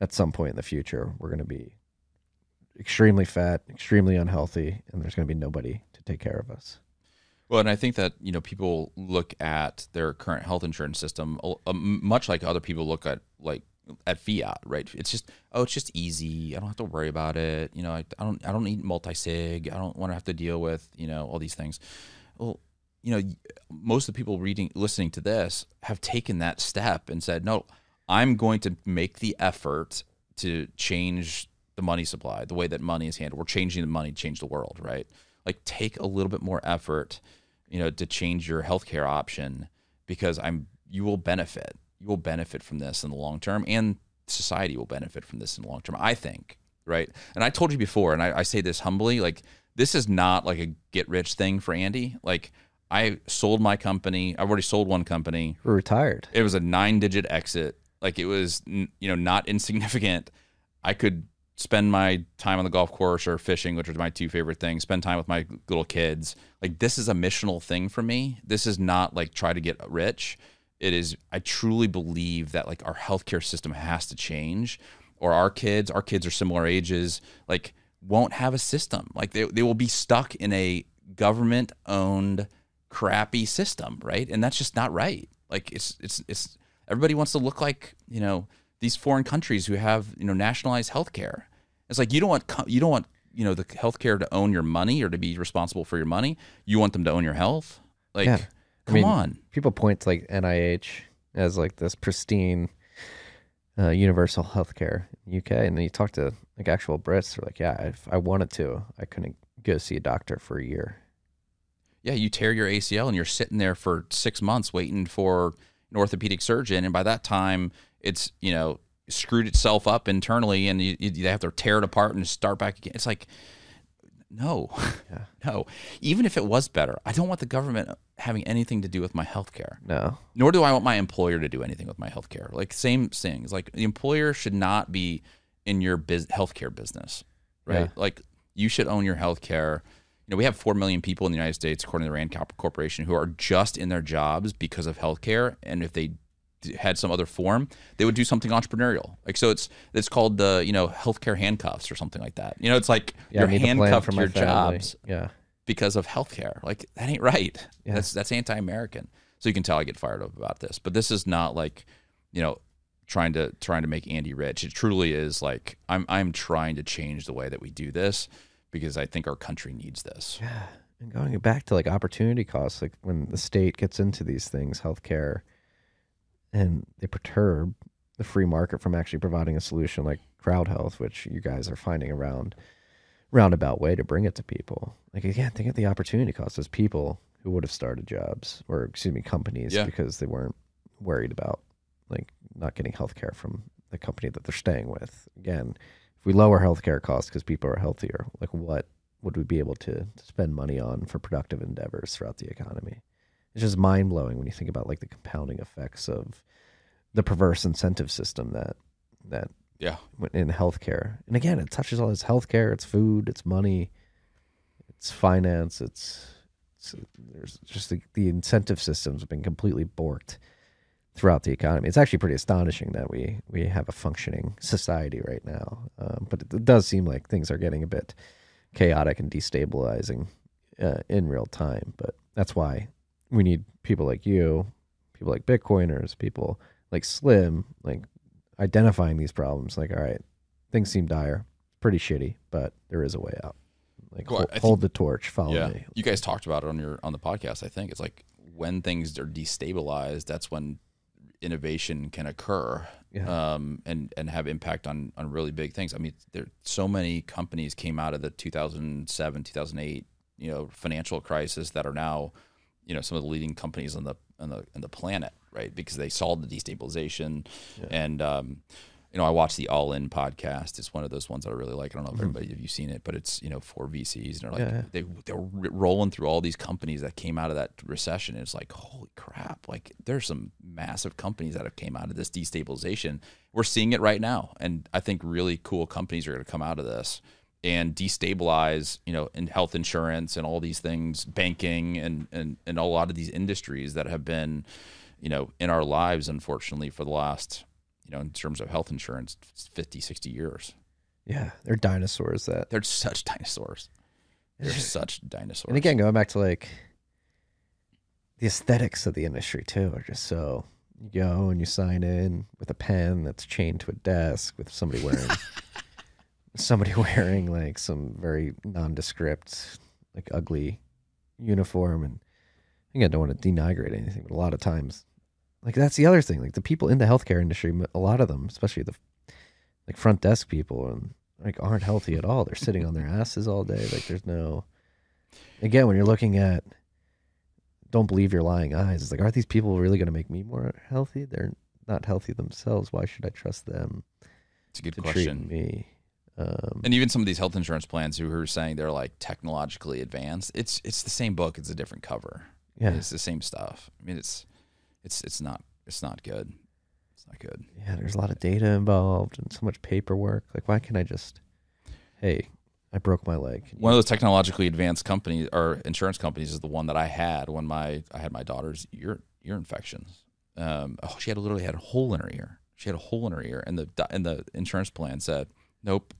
at some point in the future, we're going to be extremely fat, extremely unhealthy, and there's going to be nobody to take care of us. Well, and I think that you know people look at their current health insurance system uh, much like other people look at like at fiat, right? It's just oh, it's just easy. I don't have to worry about it. You know, I, I don't I don't need multi sig. I don't want to have to deal with you know all these things. Well, you know, most of the people reading listening to this have taken that step and said, no, I'm going to make the effort to change the money supply, the way that money is handled. We're changing the money change the world, right? Like take a little bit more effort, you know, to change your healthcare option because I'm you will benefit. You will benefit from this in the long term and society will benefit from this in the long term. I think, right? And I told you before, and I, I say this humbly, like this is not like a get rich thing for Andy. Like I sold my company. I've already sold one company. We're retired. It was a nine digit exit. Like it was, you know, not insignificant. I could spend my time on the golf course or fishing, which are my two favorite things, spend time with my little kids. Like this is a missional thing for me. This is not like try to get rich. It is. I truly believe that like our healthcare system has to change, or our kids, our kids are similar ages, like won't have a system. Like they they will be stuck in a government owned crappy system, right? And that's just not right. Like it's it's it's everybody wants to look like you know these foreign countries who have you know nationalized healthcare. It's like you don't want you don't want you know the healthcare to own your money or to be responsible for your money. You want them to own your health. Like, Yeah. I come mean, on. People point to like NIH as like this pristine uh, universal healthcare in UK, and then you talk to like actual Brits, they're like, yeah, if I wanted to, I couldn't go see a doctor for a year. Yeah, you tear your ACL and you're sitting there for six months waiting for an orthopedic surgeon, and by that time, it's you know screwed itself up internally, and you, you they have to tear it apart and start back again. It's like, no, [laughs] no. Even if it was better, I don't want the government having anything to do with my health care. No, nor do I want my employer to do anything with my healthcare. Like same things. Like the employer should not be in your biz- healthcare business, right? Yeah. Like you should own your healthcare. You know, we have four million people in the United States, according to the Rand Corporation, who are just in their jobs because of healthcare. And if they had some other form, they would do something entrepreneurial. Like so, it's it's called the you know healthcare handcuffs or something like that. You know, it's like yeah, you're I need a plan handcuffed my your family. jobs Yeah, because of healthcare. Like that ain't right. Yeah. That's that's anti-American. So you can tell I get fired up about this. But this is not like, you know, trying to trying to make Andy rich. It truly is like I'm I'm trying to change the way that we do this because I think our country needs this. yeah. And going back to like opportunity costs, like when the state gets into these things, healthcare, and they perturb the free market from actually providing a solution like crowd health, which you guys are finding around roundabout way to bring it to people. Like again, think of the opportunity cost. There's people who would have started jobs or excuse me, companies Yeah. because they weren't worried about like not getting healthcare from the company that they're staying with. Again, if we lower healthcare costs because people are healthier, like what would we be able to spend money on for productive endeavors throughout the economy? It's just mind blowing when you think about like the compounding effects of the perverse incentive system that that Yeah. in healthcare. And again, it touches all this healthcare, it's food, it's money, it's finance, it's, it's there's just the, the incentive systems have been completely borked throughout the economy. It's actually pretty astonishing that we we have a functioning society right now. Um, but it, it does seem like things are getting a bit chaotic and destabilizing uh, in real time. But that's why we need people like you, people like Bitcoiners, people like Slim, like identifying these problems. Like, all right, things seem dire, pretty shitty, but there is a way out. Like, Well, hol- hold, the torch, follow yeah. me. You guys talked about it on your on the podcast, I think. It's like when things are destabilized, that's when innovation can occur. Yeah. Um, and and have impact on on really big things. I mean, there so many companies came out of the 2007, 2008, you know, financial crisis that are now, you know, some of the leading companies on the on the on the planet, right? Because they saw the destabilization, and um, you know, I watched the All In podcast. It's one of those ones that I really like. I don't know if everybody have you seen it, but it's you know four VCs and they're like Yeah, yeah. they they're rolling through all these companies that came out of that recession. And it's like holy crap! Like there's some massive companies that have came out of this destabilization. We're seeing it right now, and I think really cool companies are going to come out of this and destabilize, you know, in health insurance and all these things, banking and and and a lot of these industries that have been, you know, in our lives unfortunately for the last, you know, in terms of health insurance 50, 60 years. Yeah, they're dinosaurs that. They're such dinosaurs. They're [laughs] such dinosaurs. And again, going back to like the aesthetics of the industry too are just so you go and you sign in with a pen that's chained to a desk with somebody wearing [laughs] somebody [laughs] wearing like some very nondescript, like ugly uniform and again, I don't want to denigrate anything, but a lot of times like that's the other thing. Like the people in the healthcare industry, a lot of them, especially the like front desk people and like aren't healthy at all. They're sitting on their asses all day. Like there's no again when you're looking at don't believe your lying eyes. It's like are these people really going to make me more healthy? They're not healthy themselves. Why should I trust them it's a good to question. treat me? Um, And even some of these health insurance plans who are saying they're like technologically advanced, it's it's the same book, it's a different cover. Yeah. It's the same stuff. I mean it's it's it's not it's not good. It's not good. yeah, there's a lot of data involved and so much paperwork. Like why can't I just hey, I broke my leg. One of those technologically advanced companies or insurance companies is the one that I had when my I had my daughter's ear ear infections. um, oh, she had literally had a hole in her ear. She had a hole in her ear, and the and the insurance plan said, nope,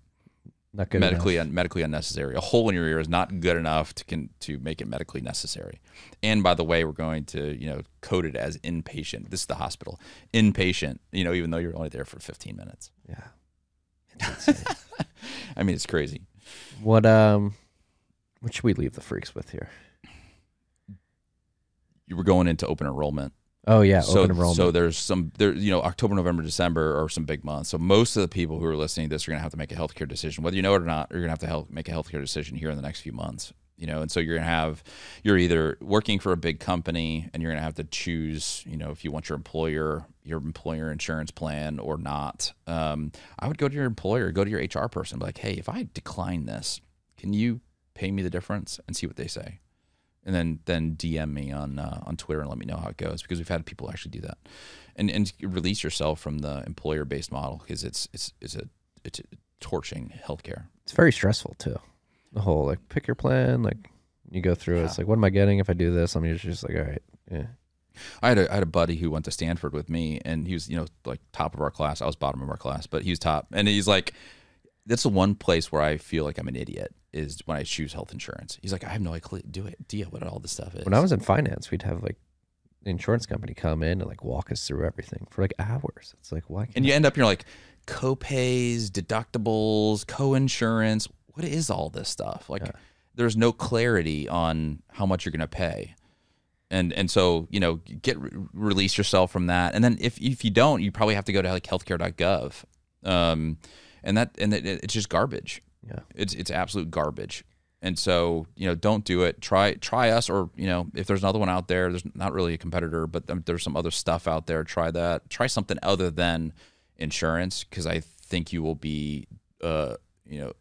Not good. medically un, medically unnecessary. A hole in your ear is not good enough to can, to make it medically necessary. And by the way, we're going to you know code it as inpatient. This is the hospital inpatient. You know, even though you're only there for 15 minutes. Yeah. [laughs] I mean, it's crazy. What um, what should we leave the freaks with here? You were going into open enrollment. Oh yeah, so, open enrollment. So there's some there, you know, October, November, December are some big months. So most of the people who are listening to this are going to have to make a healthcare decision, whether you know it or not. You're going to have to help make a healthcare decision here in the next few months. You know, and so you're going to have you're either working for a big company and you're going to have to choose. You know, if you want your employer your employer insurance plan or not. Um, I would go to your employer, go to your HR person, be like, hey, if I decline this, can you pay me the difference and see what they say? And then then DM me on uh, on Twitter and let me know how it goes because we've had people actually do that, and and release yourself from the employer based model because it's it's it's a it's a torching healthcare. it's very stressful too. The whole like pick your plan, like you go through it. It's like, what am I getting if I do this? I'm usually just like, all right, yeah. I had a I had a buddy who went to Stanford with me, and he was you know like top of our class. I was bottom of our class, but he was top, and he's like, that's the one place where I feel like I'm an idiot is when I choose health insurance. He's like, I have no idea what all this stuff is. When I was in finance, we'd have like the insurance company come in and like walk us through everything for like hours. It's like, why? Can't and you I- end up you're like co-pays deductibles co-insurance what is all this stuff like there's no clarity on how much you're going to pay and and so you know get release yourself from that and then if if you don't you probably have to go to like healthcare.gov um and that and it, it's just garbage. Yeah. it's it's absolute garbage. And so you know don't do it. Try try us or you know if there's another one out there there's not really a competitor but there's some other stuff out there. Try that. Try something other than insurance because i think you will be uh you know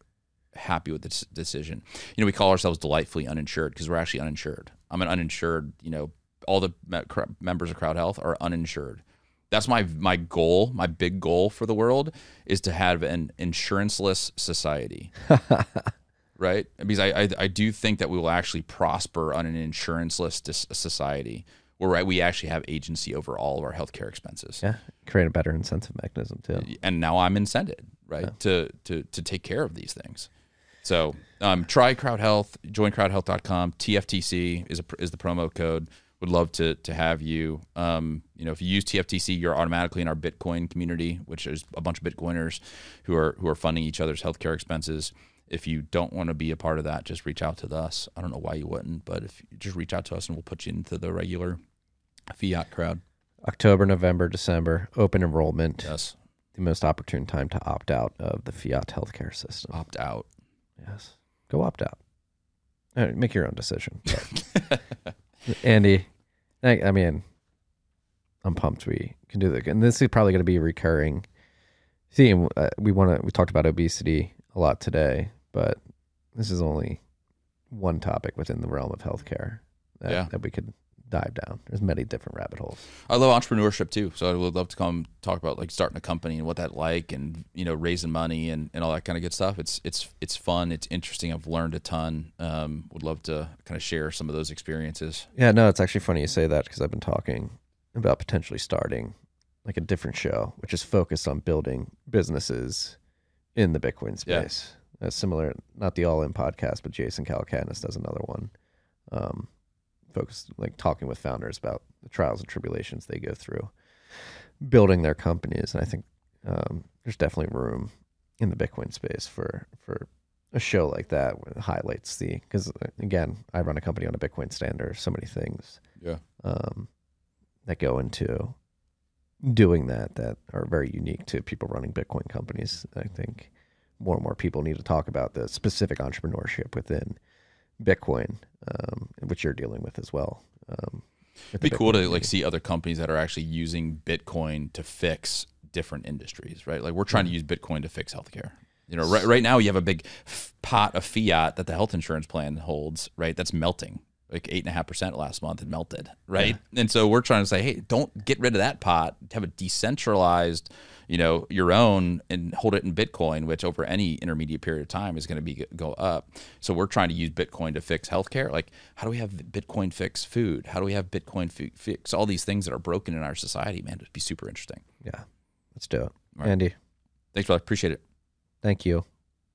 happy with this decision. You know we call ourselves delightfully uninsured because we're actually uninsured. I'm an uninsured you know all the me- members of crowd health are uninsured that's my my goal my big goal for the world is to have an insuranceless society [laughs] right? Because I, I I do think that we will actually prosper on an insuranceless society where right, we actually have agency over all of our healthcare expenses. yeah, create a better incentive mechanism too. And now I'm incented, right, to to to take care of these things. So um, try Crowd Health, join crowdhealth.com. TFTC is a, is the promo code. Would love to to have you. Um, you know, if you use TFTC, you're automatically in our Bitcoin community, which is a bunch of Bitcoiners who are who are funding each other's healthcare expenses. If you don't want to be a part of that, just reach out to us. I don't know why you wouldn't, but if you just reach out to us and we'll put you into the regular fiat crowd. October, November, December, open enrollment. Yes, The most opportune time to opt out of the fiat healthcare system. opt out. Yes, go opt out. Right, make your own decision. [laughs] Andy, I, I mean, I'm pumped we can do that, and this is probably going to be a recurring theme. Uh, we want to. We talked about obesity a lot today, but this is only one topic within the realm of healthcare that, Yeah. that we could dive down. There's many different rabbit holes. I love entrepreneurship too, so I would love to come talk about like starting a company and what that like, and you know, raising money and, and all that kind of good stuff. It's it's it's fun. It's interesting. I've learned a ton. Um, would love to kind of share some of those experiences. Yeah, no, it's actually funny you say that because I've been talking about potentially starting like a different show, which is focused on building businesses in the Bitcoin space. Yeah. Uh, similar, not the All In podcast, but Jason Calacanis does another one, um, focused like talking with founders about the trials and tribulations they go through building their companies. And I think um, there's definitely room in the Bitcoin space for for a show like that where it highlights the because again, I run a company on a Bitcoin standard so many things Yeah. um, that go into doing that that are very unique to people running Bitcoin companies. I think more and more people need to talk about the specific entrepreneurship within Bitcoin, um, which you're dealing with as well. Um, It'd be the cool Bitcoin to like see other companies that are actually using Bitcoin to fix different industries, right? Like we're trying to use Bitcoin to fix healthcare. You know, right right now you have a big f- pot of fiat that the health insurance plan holds, right? That's melting. Like eight and a half percent last month, it melted, right? And so we're trying to say, hey, don't get rid of that pot. Have a decentralized you know, your own and hold it in Bitcoin, which over any intermediate period of time is going to be go up. So we're trying to use Bitcoin to fix healthcare. Like, how do we have Bitcoin fix food? How do we have Bitcoin fi- fix all these things that are broken in our society? Man, it'd be super interesting. Yeah, let's do it, right. Andy. Thanks, brother. Appreciate it. Thank you.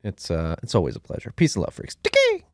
It's uh, it's always a pleasure. Peace and love, freaks. Ticky!